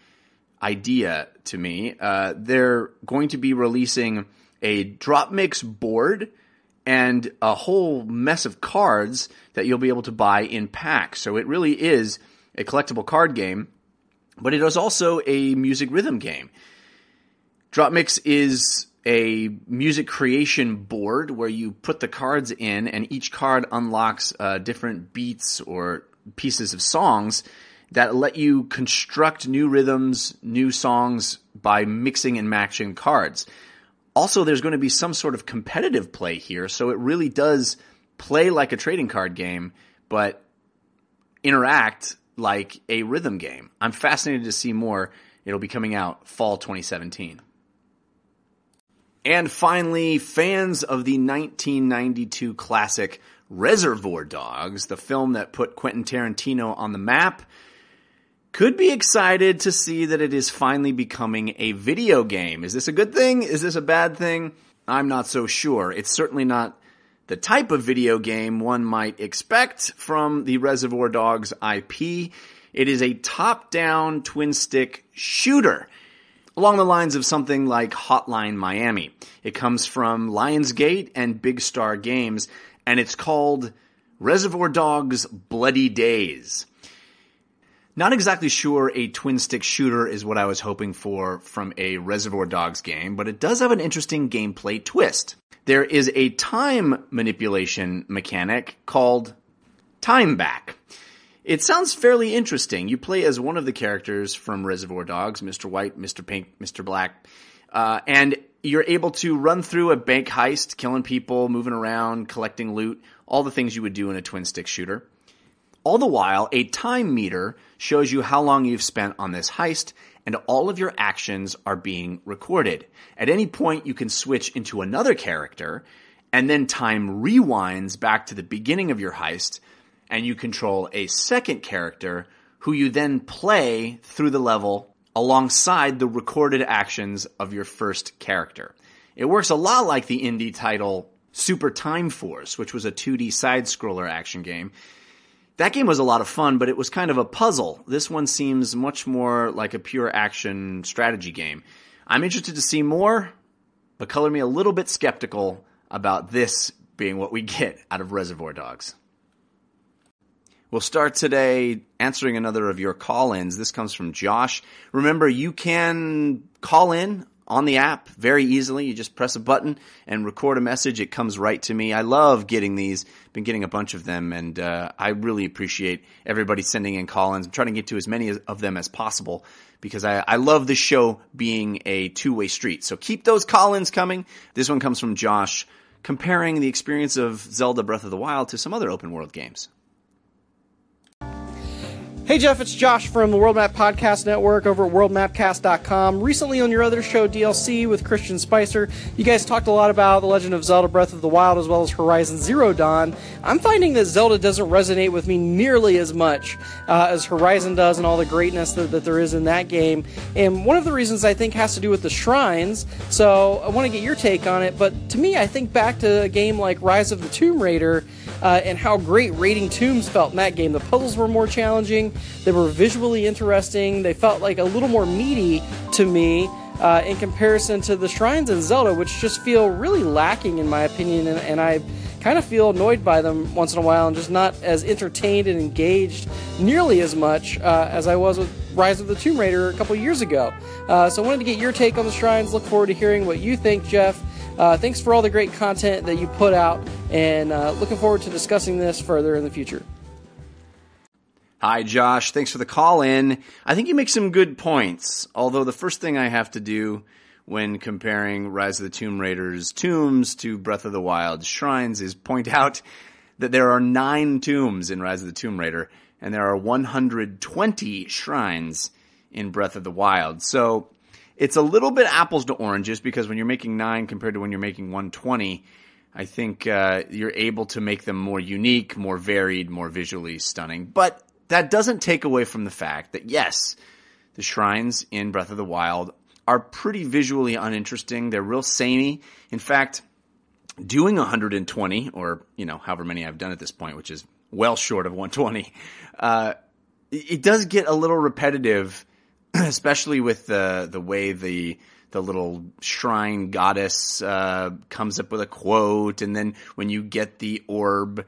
idea to me. Uh, they're going to be releasing a DropMix board and a whole mess of cards that you'll be able to buy in packs. So it really is a collectible card game, but it is also a music rhythm game. DropMix is a music creation board where you put the cards in, and each card unlocks uh, different beats or pieces of songs that let you construct new rhythms, new songs by mixing and matching cards. Also, there's going to be some sort of competitive play here, so it really does play like a trading card game, but interact like a rhythm game. I'm fascinated to see more. It'll be coming out fall 2017. And finally, fans of the 1992 classic Reservoir Dogs, the film that put Quentin Tarantino on the map, could be excited to see that it is finally becoming a video game. Is this a good thing? Is this a bad thing? I'm not so sure. It's certainly not the type of video game one might expect from the Reservoir Dogs IP. It is a top down twin stick shooter along the lines of something like Hotline Miami. It comes from Lionsgate and Big Star Games, and it's called Reservoir Dogs Bloody Days. Not exactly sure a twin stick shooter is what I was hoping for from a Reservoir Dogs game, but it does have an interesting gameplay twist. There is a time manipulation mechanic called Time Back. It sounds fairly interesting. You play as one of the characters from Reservoir Dogs, Mr. White, Mr. Pink, Mr. Black, uh, and you're able to run through a bank heist, killing people, moving around, collecting loot, all the things you would do in a twin stick shooter. All the while, a time meter shows you how long you've spent on this heist, and all of your actions are being recorded. At any point, you can switch into another character, and then time rewinds back to the beginning of your heist, and you control a second character who you then play through the level alongside the recorded actions of your first character. It works a lot like the indie title Super Time Force, which was a 2D side scroller action game that game was a lot of fun, but it was kind of a puzzle. This one seems much more like a pure action strategy game. I'm interested to see more, but color me a little bit skeptical about this being what we get out of Reservoir Dogs. We'll start today answering another of your call ins. This comes from Josh. Remember, you can call in on the app very easily. You just press a button and record a message. It comes right to me. I love getting these. Been getting a bunch of them, and uh, I really appreciate everybody sending in call-ins. I'm trying to get to as many of them as possible because I, I love the show being a two-way street. So keep those call-ins coming. This one comes from Josh comparing the experience of Zelda Breath of the Wild to some other open world games. Hey Jeff, it's Josh from the World Map Podcast Network over at worldmapcast.com. Recently on your other show, DLC, with Christian Spicer, you guys talked a lot about The Legend of Zelda Breath of the Wild as well as Horizon Zero Dawn. I'm finding that Zelda doesn't resonate with me nearly as much uh, as Horizon does and all the greatness that, that there is in that game. And one of the reasons I think has to do with the shrines, so I want to get your take on it. But to me, I think back to a game like Rise of the Tomb Raider uh, and how great raiding tombs felt in that game. The puzzles were more challenging, they were visually interesting, they felt like a little more meaty to me. Uh, in comparison to the shrines in Zelda, which just feel really lacking in my opinion, and, and I kind of feel annoyed by them once in a while and just not as entertained and engaged nearly as much uh, as I was with Rise of the Tomb Raider a couple years ago. Uh, so I wanted to get your take on the shrines. Look forward to hearing what you think, Jeff. Uh, thanks for all the great content that you put out, and uh, looking forward to discussing this further in the future. Hi, Josh. Thanks for the call in. I think you make some good points. Although the first thing I have to do when comparing Rise of the Tomb Raider's tombs to Breath of the Wild's shrines is point out that there are nine tombs in Rise of the Tomb Raider, and there are 120 shrines in Breath of the Wild. So it's a little bit apples to oranges because when you're making nine compared to when you're making 120, I think uh, you're able to make them more unique, more varied, more visually stunning. But that doesn't take away from the fact that yes, the shrines in Breath of the Wild are pretty visually uninteresting. They're real samey. In fact, doing 120 or you know however many I've done at this point, which is well short of 120, uh, it does get a little repetitive, especially with the the way the the little shrine goddess uh, comes up with a quote, and then when you get the orb,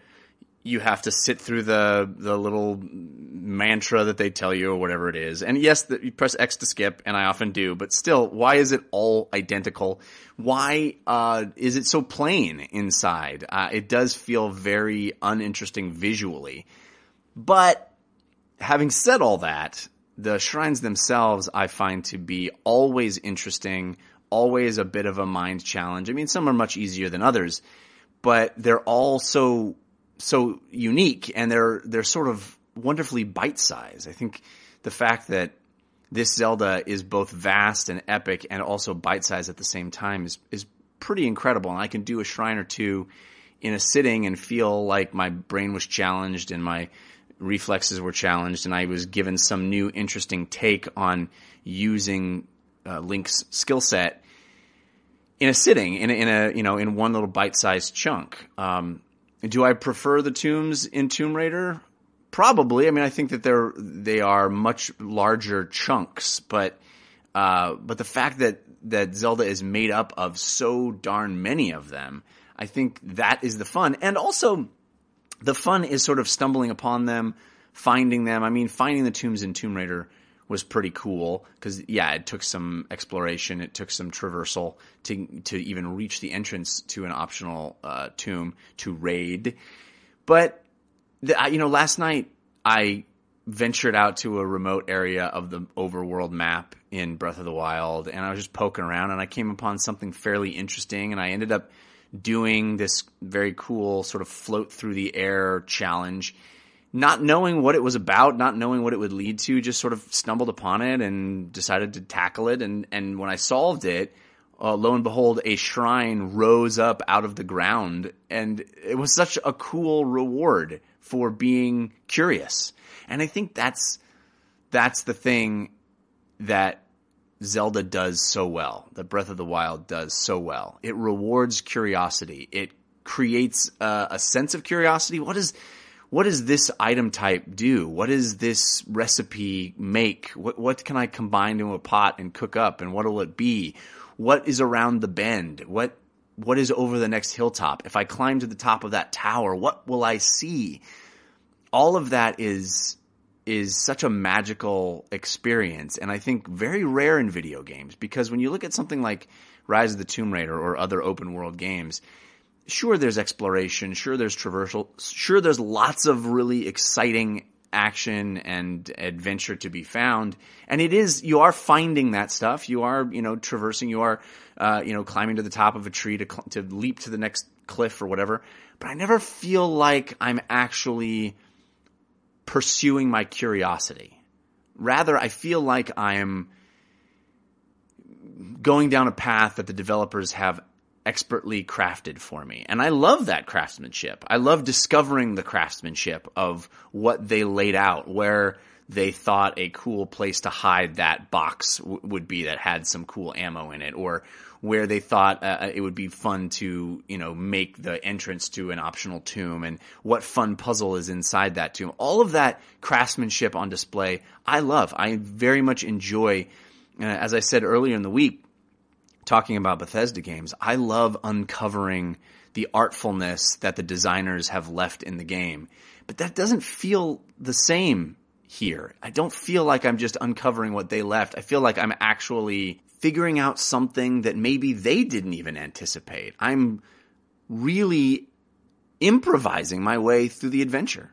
you have to sit through the the little mantra that they tell you or whatever it is. And yes, the, you press X to skip, and I often do, but still, why is it all identical? Why uh, is it so plain inside? Uh, it does feel very uninteresting visually. But having said all that, the shrines themselves I find to be always interesting, always a bit of a mind challenge. I mean, some are much easier than others, but they're all so so unique and they're they're sort of wonderfully bite sized. I think the fact that this Zelda is both vast and epic and also bite sized at the same time is is pretty incredible. And I can do a shrine or two in a sitting and feel like my brain was challenged and my reflexes were challenged and I was given some new interesting take on using uh, Link's skill set in a sitting in a, in a you know in one little bite sized chunk. Um, do I prefer the tombs in Tomb Raider? Probably. I mean, I think that they're they are much larger chunks, but uh, but the fact that that Zelda is made up of so darn many of them, I think that is the fun, and also the fun is sort of stumbling upon them, finding them. I mean, finding the tombs in Tomb Raider was pretty cool because yeah, it took some exploration, it took some traversal to to even reach the entrance to an optional uh, tomb to raid. But the, you know, last night I ventured out to a remote area of the overworld map in Breath of the Wild, and I was just poking around, and I came upon something fairly interesting, and I ended up doing this very cool sort of float through the air challenge not knowing what it was about, not knowing what it would lead to, just sort of stumbled upon it and decided to tackle it. And, and when I solved it, uh, lo and behold, a shrine rose up out of the ground. And it was such a cool reward for being curious. And I think that's, that's the thing that Zelda does so well, that Breath of the Wild does so well. It rewards curiosity. It creates a, a sense of curiosity. What is, what does this item type do? What does this recipe make? What, what can I combine into a pot and cook up? And what will it be? What is around the bend? What what is over the next hilltop? If I climb to the top of that tower, what will I see? All of that is is such a magical experience and I think very rare in video games because when you look at something like Rise of the Tomb Raider or other open world games, sure there's exploration, sure there's traversal, sure there's lots of really exciting action and adventure to be found. And it is, you are finding that stuff. You are, you know, traversing, you are, uh, you know, climbing to the top of a tree to, to leap to the next cliff or whatever. But I never feel like I'm actually pursuing my curiosity. Rather, I feel like I'm going down a path that the developers have expertly crafted for me. And I love that craftsmanship. I love discovering the craftsmanship of what they laid out, where they thought a cool place to hide that box w- would be that had some cool ammo in it, or where they thought uh, uh, it would be fun to, you know, make the entrance to an optional tomb and what fun puzzle is inside that tomb. All of that craftsmanship on display, I love. I very much enjoy, uh, as I said earlier in the week, talking about Bethesda games, I love uncovering the artfulness that the designers have left in the game. But that doesn't feel the same here. I don't feel like I'm just uncovering what they left. I feel like I'm actually figuring out something that maybe they didn't even anticipate. I'm really improvising my way through the adventure.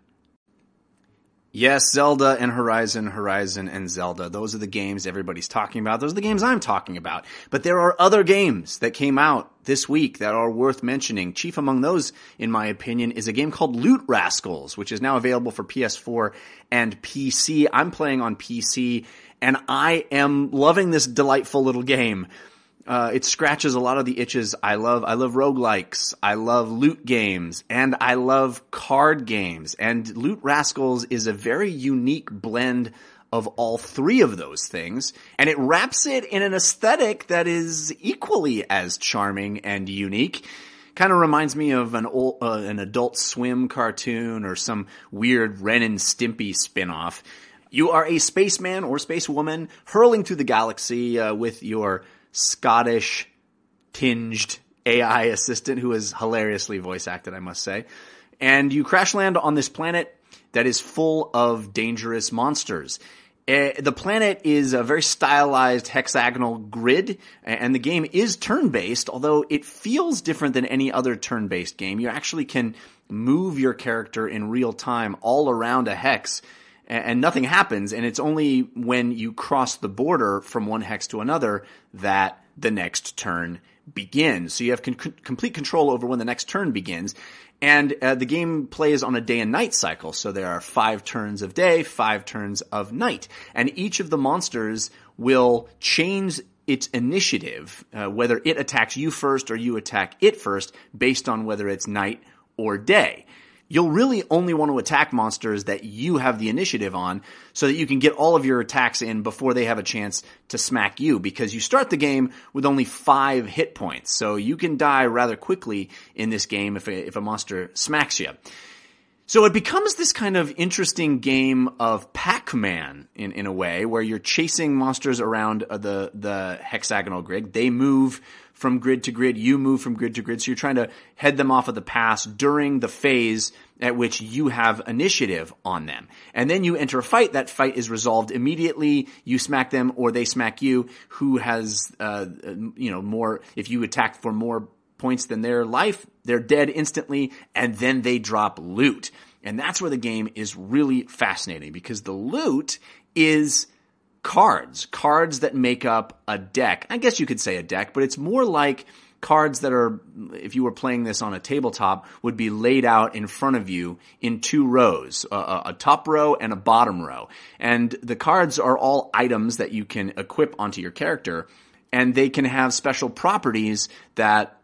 Yes, Zelda and Horizon, Horizon and Zelda. Those are the games everybody's talking about. Those are the games I'm talking about. But there are other games that came out this week that are worth mentioning. Chief among those, in my opinion, is a game called Loot Rascals, which is now available for PS4 and PC. I'm playing on PC and I am loving this delightful little game. Uh, it scratches a lot of the itches I love. I love roguelikes. I love loot games and I love card games. And Loot Rascals is a very unique blend of all three of those things, and it wraps it in an aesthetic that is equally as charming and unique. Kind of reminds me of an old, uh, an Adult Swim cartoon or some weird Ren and Stimpy spinoff. You are a spaceman or spacewoman hurling through the galaxy uh, with your Scottish tinged AI assistant, who is hilariously voice acted, I must say. And you crash land on this planet that is full of dangerous monsters. Uh, the planet is a very stylized hexagonal grid, and the game is turn based, although it feels different than any other turn based game. You actually can move your character in real time all around a hex, and nothing happens, and it's only when you cross the border from one hex to another that the next turn begins. So you have con- complete control over when the next turn begins. And uh, the game plays on a day and night cycle. So there are five turns of day, five turns of night. And each of the monsters will change its initiative, uh, whether it attacks you first or you attack it first, based on whether it's night or day you'll really only want to attack monsters that you have the initiative on so that you can get all of your attacks in before they have a chance to smack you because you start the game with only five hit points. So you can die rather quickly in this game if a, if a monster smacks you. So it becomes this kind of interesting game of Pac-Man in, in a way where you're chasing monsters around uh, the, the hexagonal grid. They move from grid to grid. You move from grid to grid. So you're trying to head them off of the pass during the phase at which you have initiative on them. And then you enter a fight. That fight is resolved immediately. You smack them or they smack you. Who has, uh, you know, more, if you attack for more points than their life, they're dead instantly and then they drop loot. And that's where the game is really fascinating because the loot is cards, cards that make up a deck. I guess you could say a deck, but it's more like cards that are, if you were playing this on a tabletop, would be laid out in front of you in two rows, a, a, top row and a bottom row. And the cards are all items that you can equip onto your character, and they can have special properties that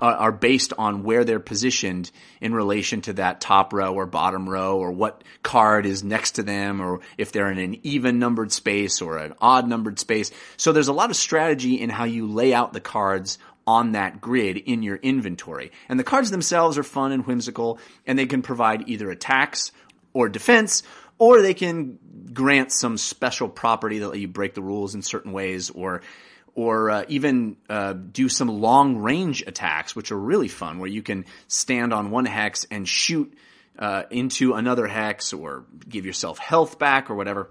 are based on where they're positioned in relation to that top row or bottom row or what card is next to them or if they're in an even numbered space or an odd numbered space. So there's a lot of strategy in how you lay out the cards on that grid in your inventory. And the cards themselves are fun and whimsical and they can provide either attacks or defense or they can grant some special property that let you break the rules in certain ways or or uh, even uh, do some long range attacks, which are really fun, where you can stand on one hex and shoot uh, into another hex or give yourself health back or whatever.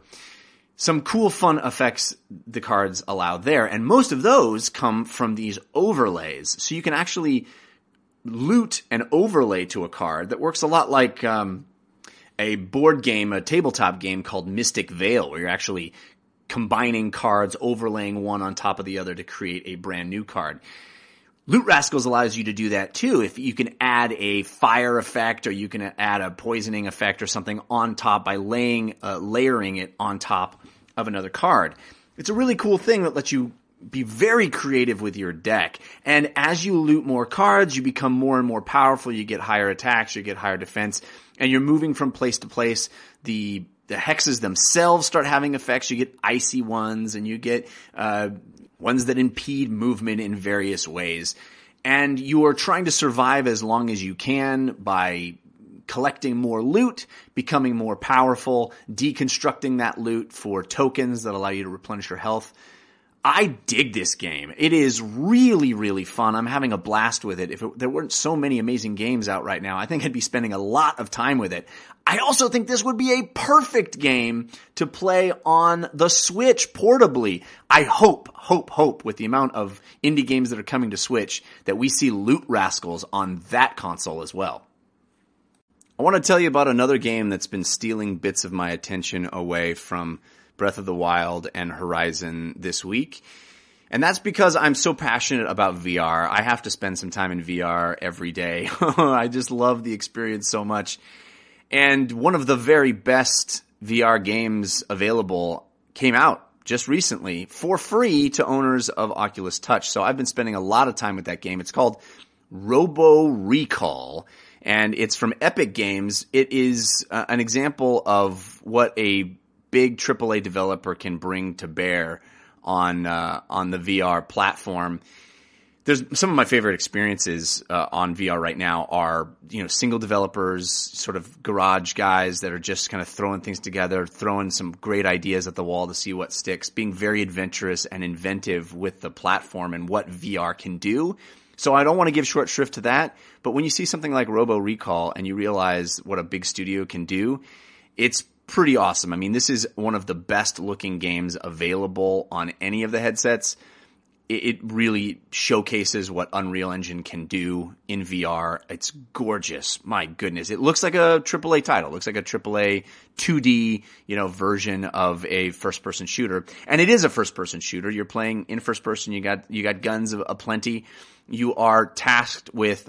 Some cool, fun effects the cards allow there, and most of those come from these overlays. So you can actually loot an overlay to a card that works a lot like um, a board game, a tabletop game called Mystic Vale, where you're actually combining cards, overlaying one on top of the other to create a brand new card. Loot Rascals allows you to do that too. If you can add a fire effect or you can add a poisoning effect or something on top by laying, uh, layering it on top of another card. It's a really cool thing that lets you be very creative with your deck. And as you loot more cards, you become more and more powerful. You get higher attacks, you get higher defense, and you're moving from place to place. The the hexes themselves start having effects. You get icy ones and you get uh, ones that impede movement in various ways. And you are trying to survive as long as you can by collecting more loot, becoming more powerful, deconstructing that loot for tokens that allow you to replenish your health. I dig this game. It is really, really fun. I'm having a blast with it. If it, there weren't so many amazing games out right now, I think I'd be spending a lot of time with it. I also think this would be a perfect game to play on the Switch portably. I hope, hope, hope with the amount of indie games that are coming to Switch that we see Loot Rascals on that console as well. I want to tell you about another game that's been stealing bits of my attention away from Breath of the Wild and Horizon this week. And that's because I'm so passionate about VR. I have to spend some time in VR every day. I just love the experience so much. And one of the very best VR games available came out just recently for free to owners of Oculus Touch. So I've been spending a lot of time with that game. It's called Robo Recall and it's from Epic Games. It is uh, an example of what a big AAA developer can bring to bear on uh, on the VR platform. There's some of my favorite experiences uh, on VR right now are you know single developers, sort of garage guys that are just kind of throwing things together, throwing some great ideas at the wall to see what sticks, being very adventurous and inventive with the platform and what VR can do. So I don't want to give short shrift to that, but when you see something like Robo Recall and you realize what a big studio can do, it's pretty awesome. I mean, this is one of the best looking games available on any of the headsets. It, really showcases what Unreal Engine can do in VR. It's gorgeous. My goodness. It looks like a AAA title. It looks like a AAA 2D, you know, version of a first person shooter. And it is a first person shooter. You're playing in first person. You got, you got guns aplenty. You are tasked with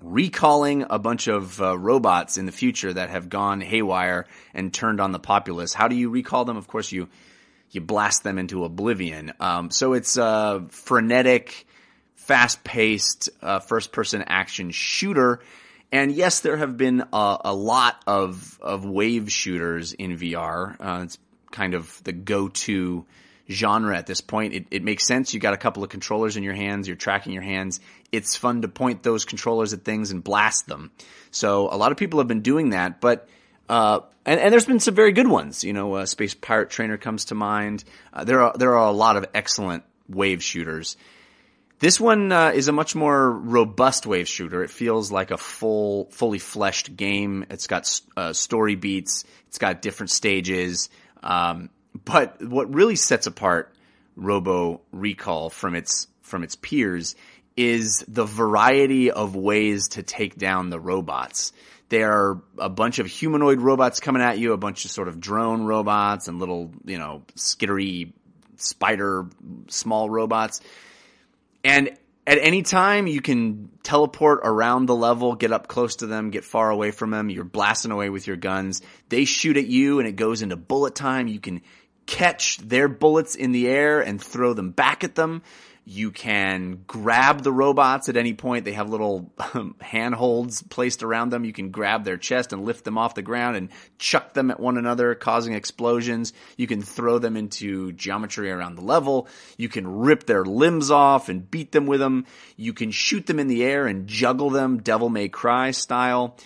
recalling a bunch of uh, robots in the future that have gone haywire and turned on the populace. How do you recall them? Of course, you you blast them into oblivion. Um, so it's a frenetic, fast-paced uh, first-person action shooter. And yes, there have been a, a, lot of of wave shooters in VR. Uh, it's kind of the go-to genre at this point. It, it makes sense. You got a couple of controllers in your hands. You're tracking your hands. It's fun to point those controllers at things and blast them. So a lot of people have been doing that, but uh, and, and there's been some very good ones. You know, uh, Space Pirate Trainer comes to mind. Uh, there are there are a lot of excellent wave shooters. This one uh, is a much more robust wave shooter. It feels like a full, fully fleshed game. It's got uh, story beats. It's got different stages. Um, but what really sets apart Robo Recall from its from its peers is the variety of ways to take down the robots. There are a bunch of humanoid robots coming at you, a bunch of sort of drone robots and little, you know, skittery spider small robots. And at any time you can teleport around the level, get up close to them, get far away from them. You're blasting away with your guns. They shoot at you and it goes into bullet time. You can catch their bullets in the air and throw them back at them. You can grab the robots at any point. They have little um, handholds placed around them. You can grab their chest and lift them off the ground and chuck them at one another, causing explosions. You can throw them into geometry around the level. You can rip their limbs off and beat them with them. You can shoot them in the air and juggle them, Devil May Cry style.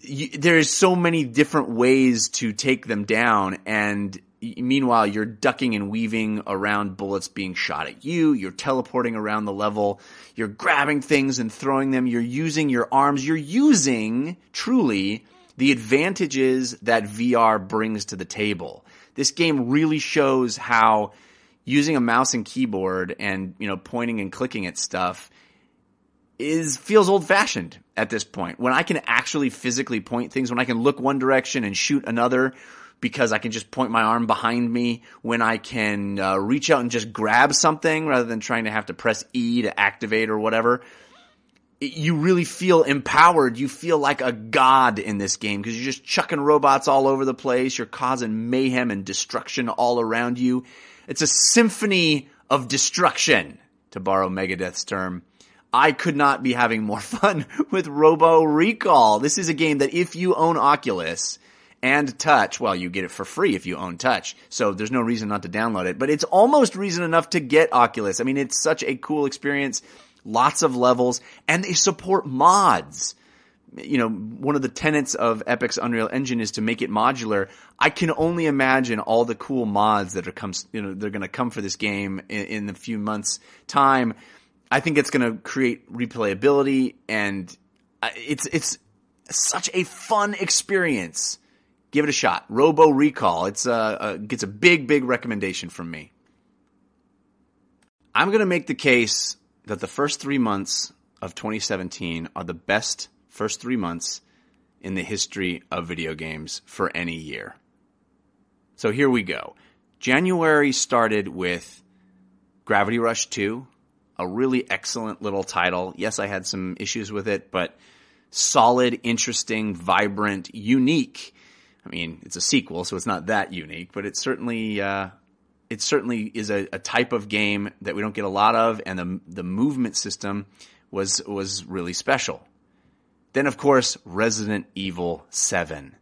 You, there's so many different ways to take them down and meanwhile you're ducking and weaving around bullets being shot at you. You're teleporting around the level. You're grabbing things and throwing them. You're using your arms. You're using truly the advantages that VR brings to the table. This game really shows how using a mouse and keyboard and you know pointing and clicking at stuff is feels old fashioned at this point. When i can actually physically point things when i can look one direction and shoot another because I can just point my arm behind me when I can uh, reach out and just grab something rather than trying to have to press E to activate or whatever. It, you really feel empowered. You feel like a god in this game because you're just chucking robots all over the place. You're causing mayhem and destruction all around you. It's a symphony of destruction, to borrow Megadeth's term. I could not be having more fun with Robo Recall. This is a game that if you own Oculus, and touch. Well, you get it for free if you own touch. So there's no reason not to download it, but it's almost reason enough to get Oculus. I mean, it's such a cool experience. Lots of levels and they support mods. You know, one of the tenets of Epic's Unreal Engine is to make it modular. I can only imagine all the cool mods that are comes, you know, they're going to come for this game in, in a few months time. I think it's going to create replayability and uh, it's, it's such a fun experience give it a shot. Robo Recall. It's a, a gets a big, big recommendation from me. I'm going to make the case that the first three months of 2017 are the best first three months in the history of video games for any year. So here we go. January started with Gravity Rush 2, a really excellent little title. Yes, I had some issues with it, but solid, interesting, vibrant, unique I mean, it's a sequel, so it's not that unique, but it certainly uh, it certainly is a, a, type of game that we don't get a lot of, and the the movement system was was really special. Then, of course, Resident Evil Seven,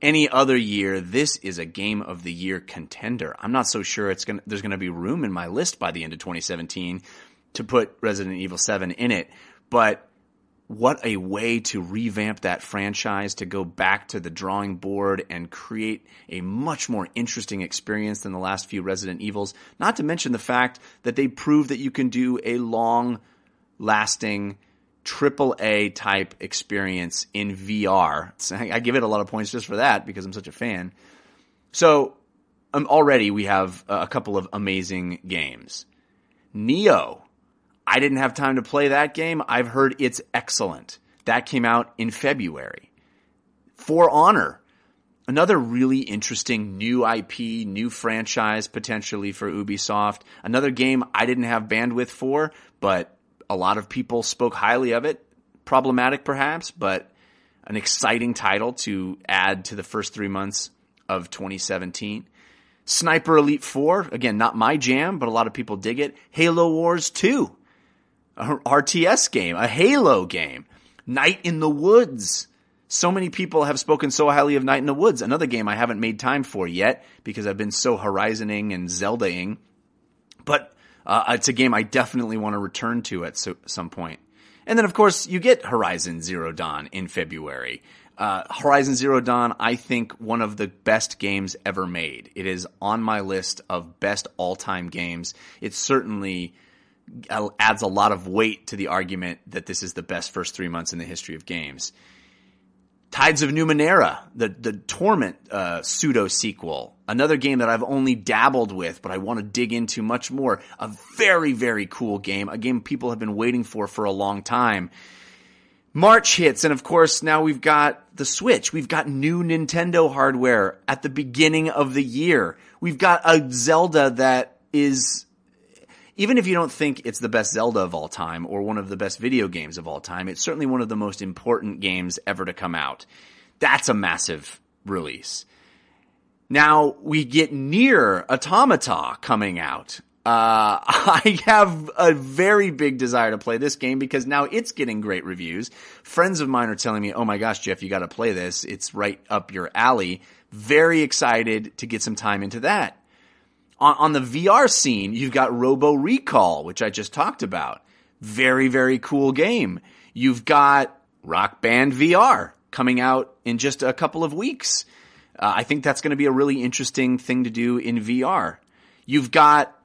any other year, this is a game of the year contender. I'm not so sure it's gonna, there's going to be room in my list by the end of 2017 to put Resident Evil 7 in it, but what a way to revamp that franchise to go back to the drawing board and create a much more interesting experience than the last few Resident Evils. Not to mention the fact that they prove that you can do a long lasting triple A type experience in VR. I give it a lot of points just for that because I'm such a fan. So um, already we have a couple of amazing games. Nioh I didn't have time to play that game. I've heard it's excellent. That came out in February. For Honor, another really interesting new IP, new franchise potentially for Ubisoft. Another game I didn't have bandwidth for, but a lot of people spoke highly of it. Problematic perhaps, but an exciting title to add to the first three months of 2017. Sniper Elite 4, again, not my jam, but a lot of people dig it. Halo Wars 2, a RTS game, a Halo game, Night in the Woods. So many people have spoken so highly of Night in the Woods, another game I haven't made time for yet because I've been so Horizoning and Zeldaing. But uh, it's a game I definitely want to return to at so, some point. And then, of course, you get Horizon Zero Dawn in February. Uh, Horizon Zero Dawn, I think, one of the best games ever made. It is on my list of best all time games. It's certainly adds a lot of weight to the argument that this is the best first three months in the history of games. Tides of Numenera, the the Torment uh, pseudo sequel, another game that I've only dabbled with, but I want to dig into much more. A very very cool game, a game people have been waiting for for a long time. March hits, and of course now we've got the Switch. We've got new Nintendo hardware at the beginning of the year. We've got a Zelda that is even if you don't think it's the best Zelda of all time or one of the best video games of all time, it's certainly one of the most important games ever to come out. That's a massive release. Now we get NieR Automata coming out. Uh, I have a very big desire to play this game because now it's getting great reviews. Friends of mine are telling me, "Oh my gosh, Jeff, you got to play this. It's right up your alley." Very excited to get some time into that on, on the VR scene, you've got Robo Recall, which I just talked about. Very, very cool game. You've got Rock Band VR coming out in just a couple of weeks. Uh, I think that's going to be a really interesting thing to do in VR. You've got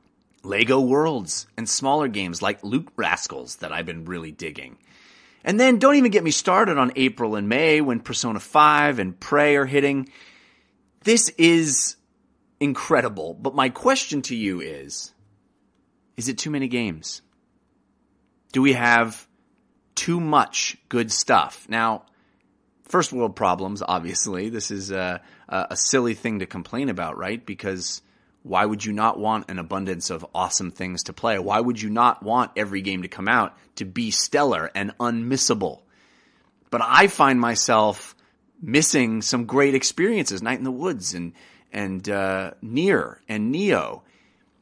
Lego Worlds and smaller games like Loot Rascals that I've been really digging. And then don't even get me started on April and May when Persona 5 and Prey are hitting. This is incredible. But my question to you is is it too many games? Do we have too much good stuff? Now, first world problems, obviously. This is a, a silly thing to complain about, right? Because why would you not want an abundance of awesome things to play? Why would you not want every game to come out to be stellar and unmissable? But I find myself missing some great experiences. Night in the Woods and and uh, NieR and Nioh.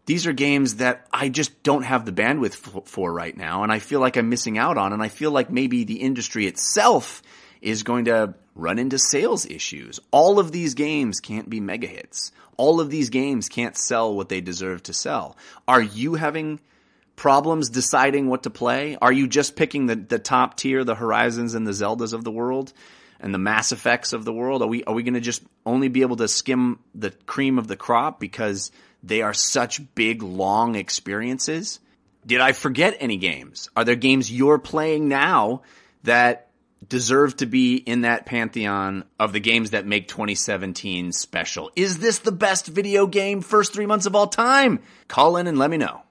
These are games that I just don't have the bandwidth f- for right now, and I feel like I'm missing out on. And I feel like maybe the industry itself is going to run into sales issues. All of these games can't be mega hits. All of these games can't sell what they deserve to sell. Are you having problems deciding what to play? Are you just picking the, the top tier, the Horizons and the Zeldas of the world? And the Mass Effects of the world? Are we are we going to just only be able to skim the cream of the crop because they are such big long experiences? Did I forget any games? Are there games you're playing now that deserve to be in that pantheon of the games that make 2017 special? Is this the best video game first 3 months of all time? Call in and let me know.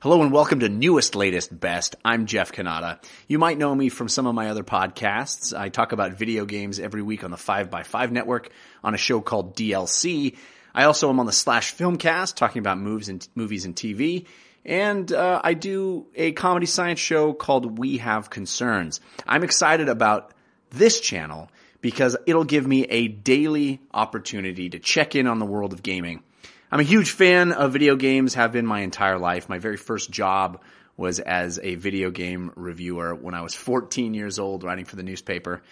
Hello and welcome to Newest, Latest, Best. I'm Jeff Cannata. You might know me from some of my other podcasts. I talk about video games every week on the 5x5 network on a show called DLC. I also am on the Slash Filmcast talking about movies and, movies and TV. And uh, I do a comedy science show called We Have Concerns. I'm excited about this channel because it'll give me a daily opportunity to check in on the world of gaming I'm a huge fan of video games, have been my entire life. My very first job was as a video game reviewer when I was 14 years old, writing for the newspaper.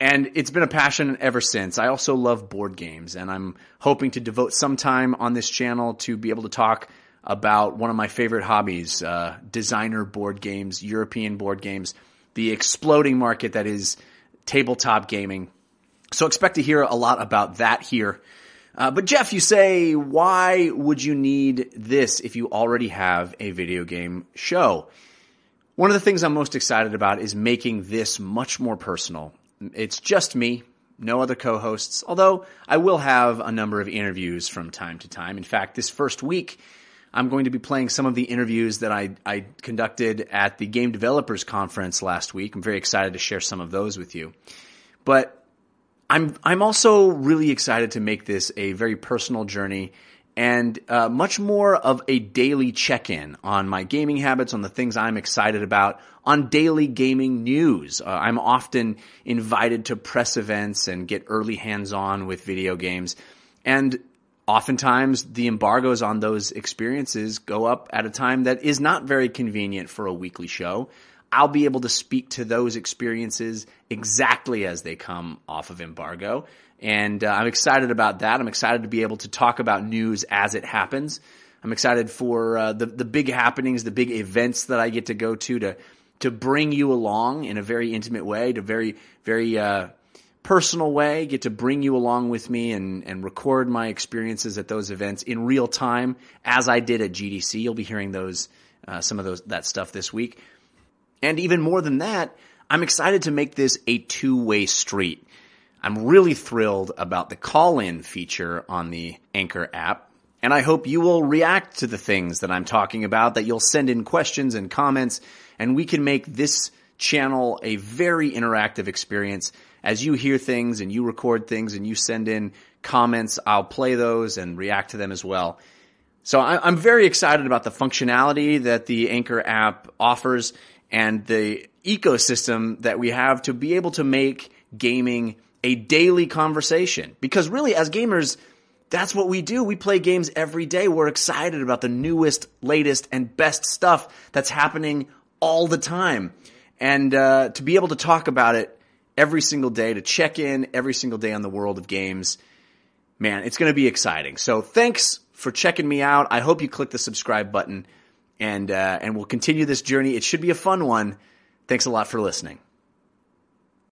and it's been a passion ever since. I also love board games, and I'm hoping to devote some time on this channel to be able to talk about one of my favorite hobbies uh, designer board games, European board games, the exploding market that is tabletop gaming. So expect to hear a lot about that here. Uh, but Jeff, you say, why would you need this if you already have a video game show? One of the things I'm most excited about is making this much more personal. It's just me, no other co hosts, although I will have a number of interviews from time to time. In fact, this first week, I'm going to be playing some of the interviews that I, I conducted at the Game Developers Conference last week. I'm very excited to share some of those with you. But I'm I'm also really excited to make this a very personal journey and uh, much more of a daily check-in on my gaming habits, on the things I'm excited about, on daily gaming news. Uh, I'm often invited to press events and get early hands-on with video games, and oftentimes the embargoes on those experiences go up at a time that is not very convenient for a weekly show. I'll be able to speak to those experiences exactly as they come off of embargo. And uh, I'm excited about that. I'm excited to be able to talk about news as it happens. I'm excited for uh, the the big happenings, the big events that I get to go to to to bring you along in a very intimate way, to very very uh, personal way. Get to bring you along with me and and record my experiences at those events in real time, as I did at GDC. You'll be hearing those uh, some of those that stuff this week. And even more than that, I'm excited to make this a two way street. I'm really thrilled about the call in feature on the Anchor app. And I hope you will react to the things that I'm talking about, that you'll send in questions and comments, and we can make this channel a very interactive experience. As you hear things and you record things and you send in comments, I'll play those and react to them as well. So I'm very excited about the functionality that the Anchor app offers and the ecosystem that we have to be able to make gaming a daily conversation. Because really, as gamers, that's what we do. We play games every day. We're excited about the newest, latest, and best stuff that's happening all the time. And uh, to be able to talk about it every single day, to check in every single day on the world of games, man, it's going to be exciting. So thanks for checking me out. I hope you click the subscribe button and uh, and we'll continue this journey. It should be a fun one. Thanks a lot for listening.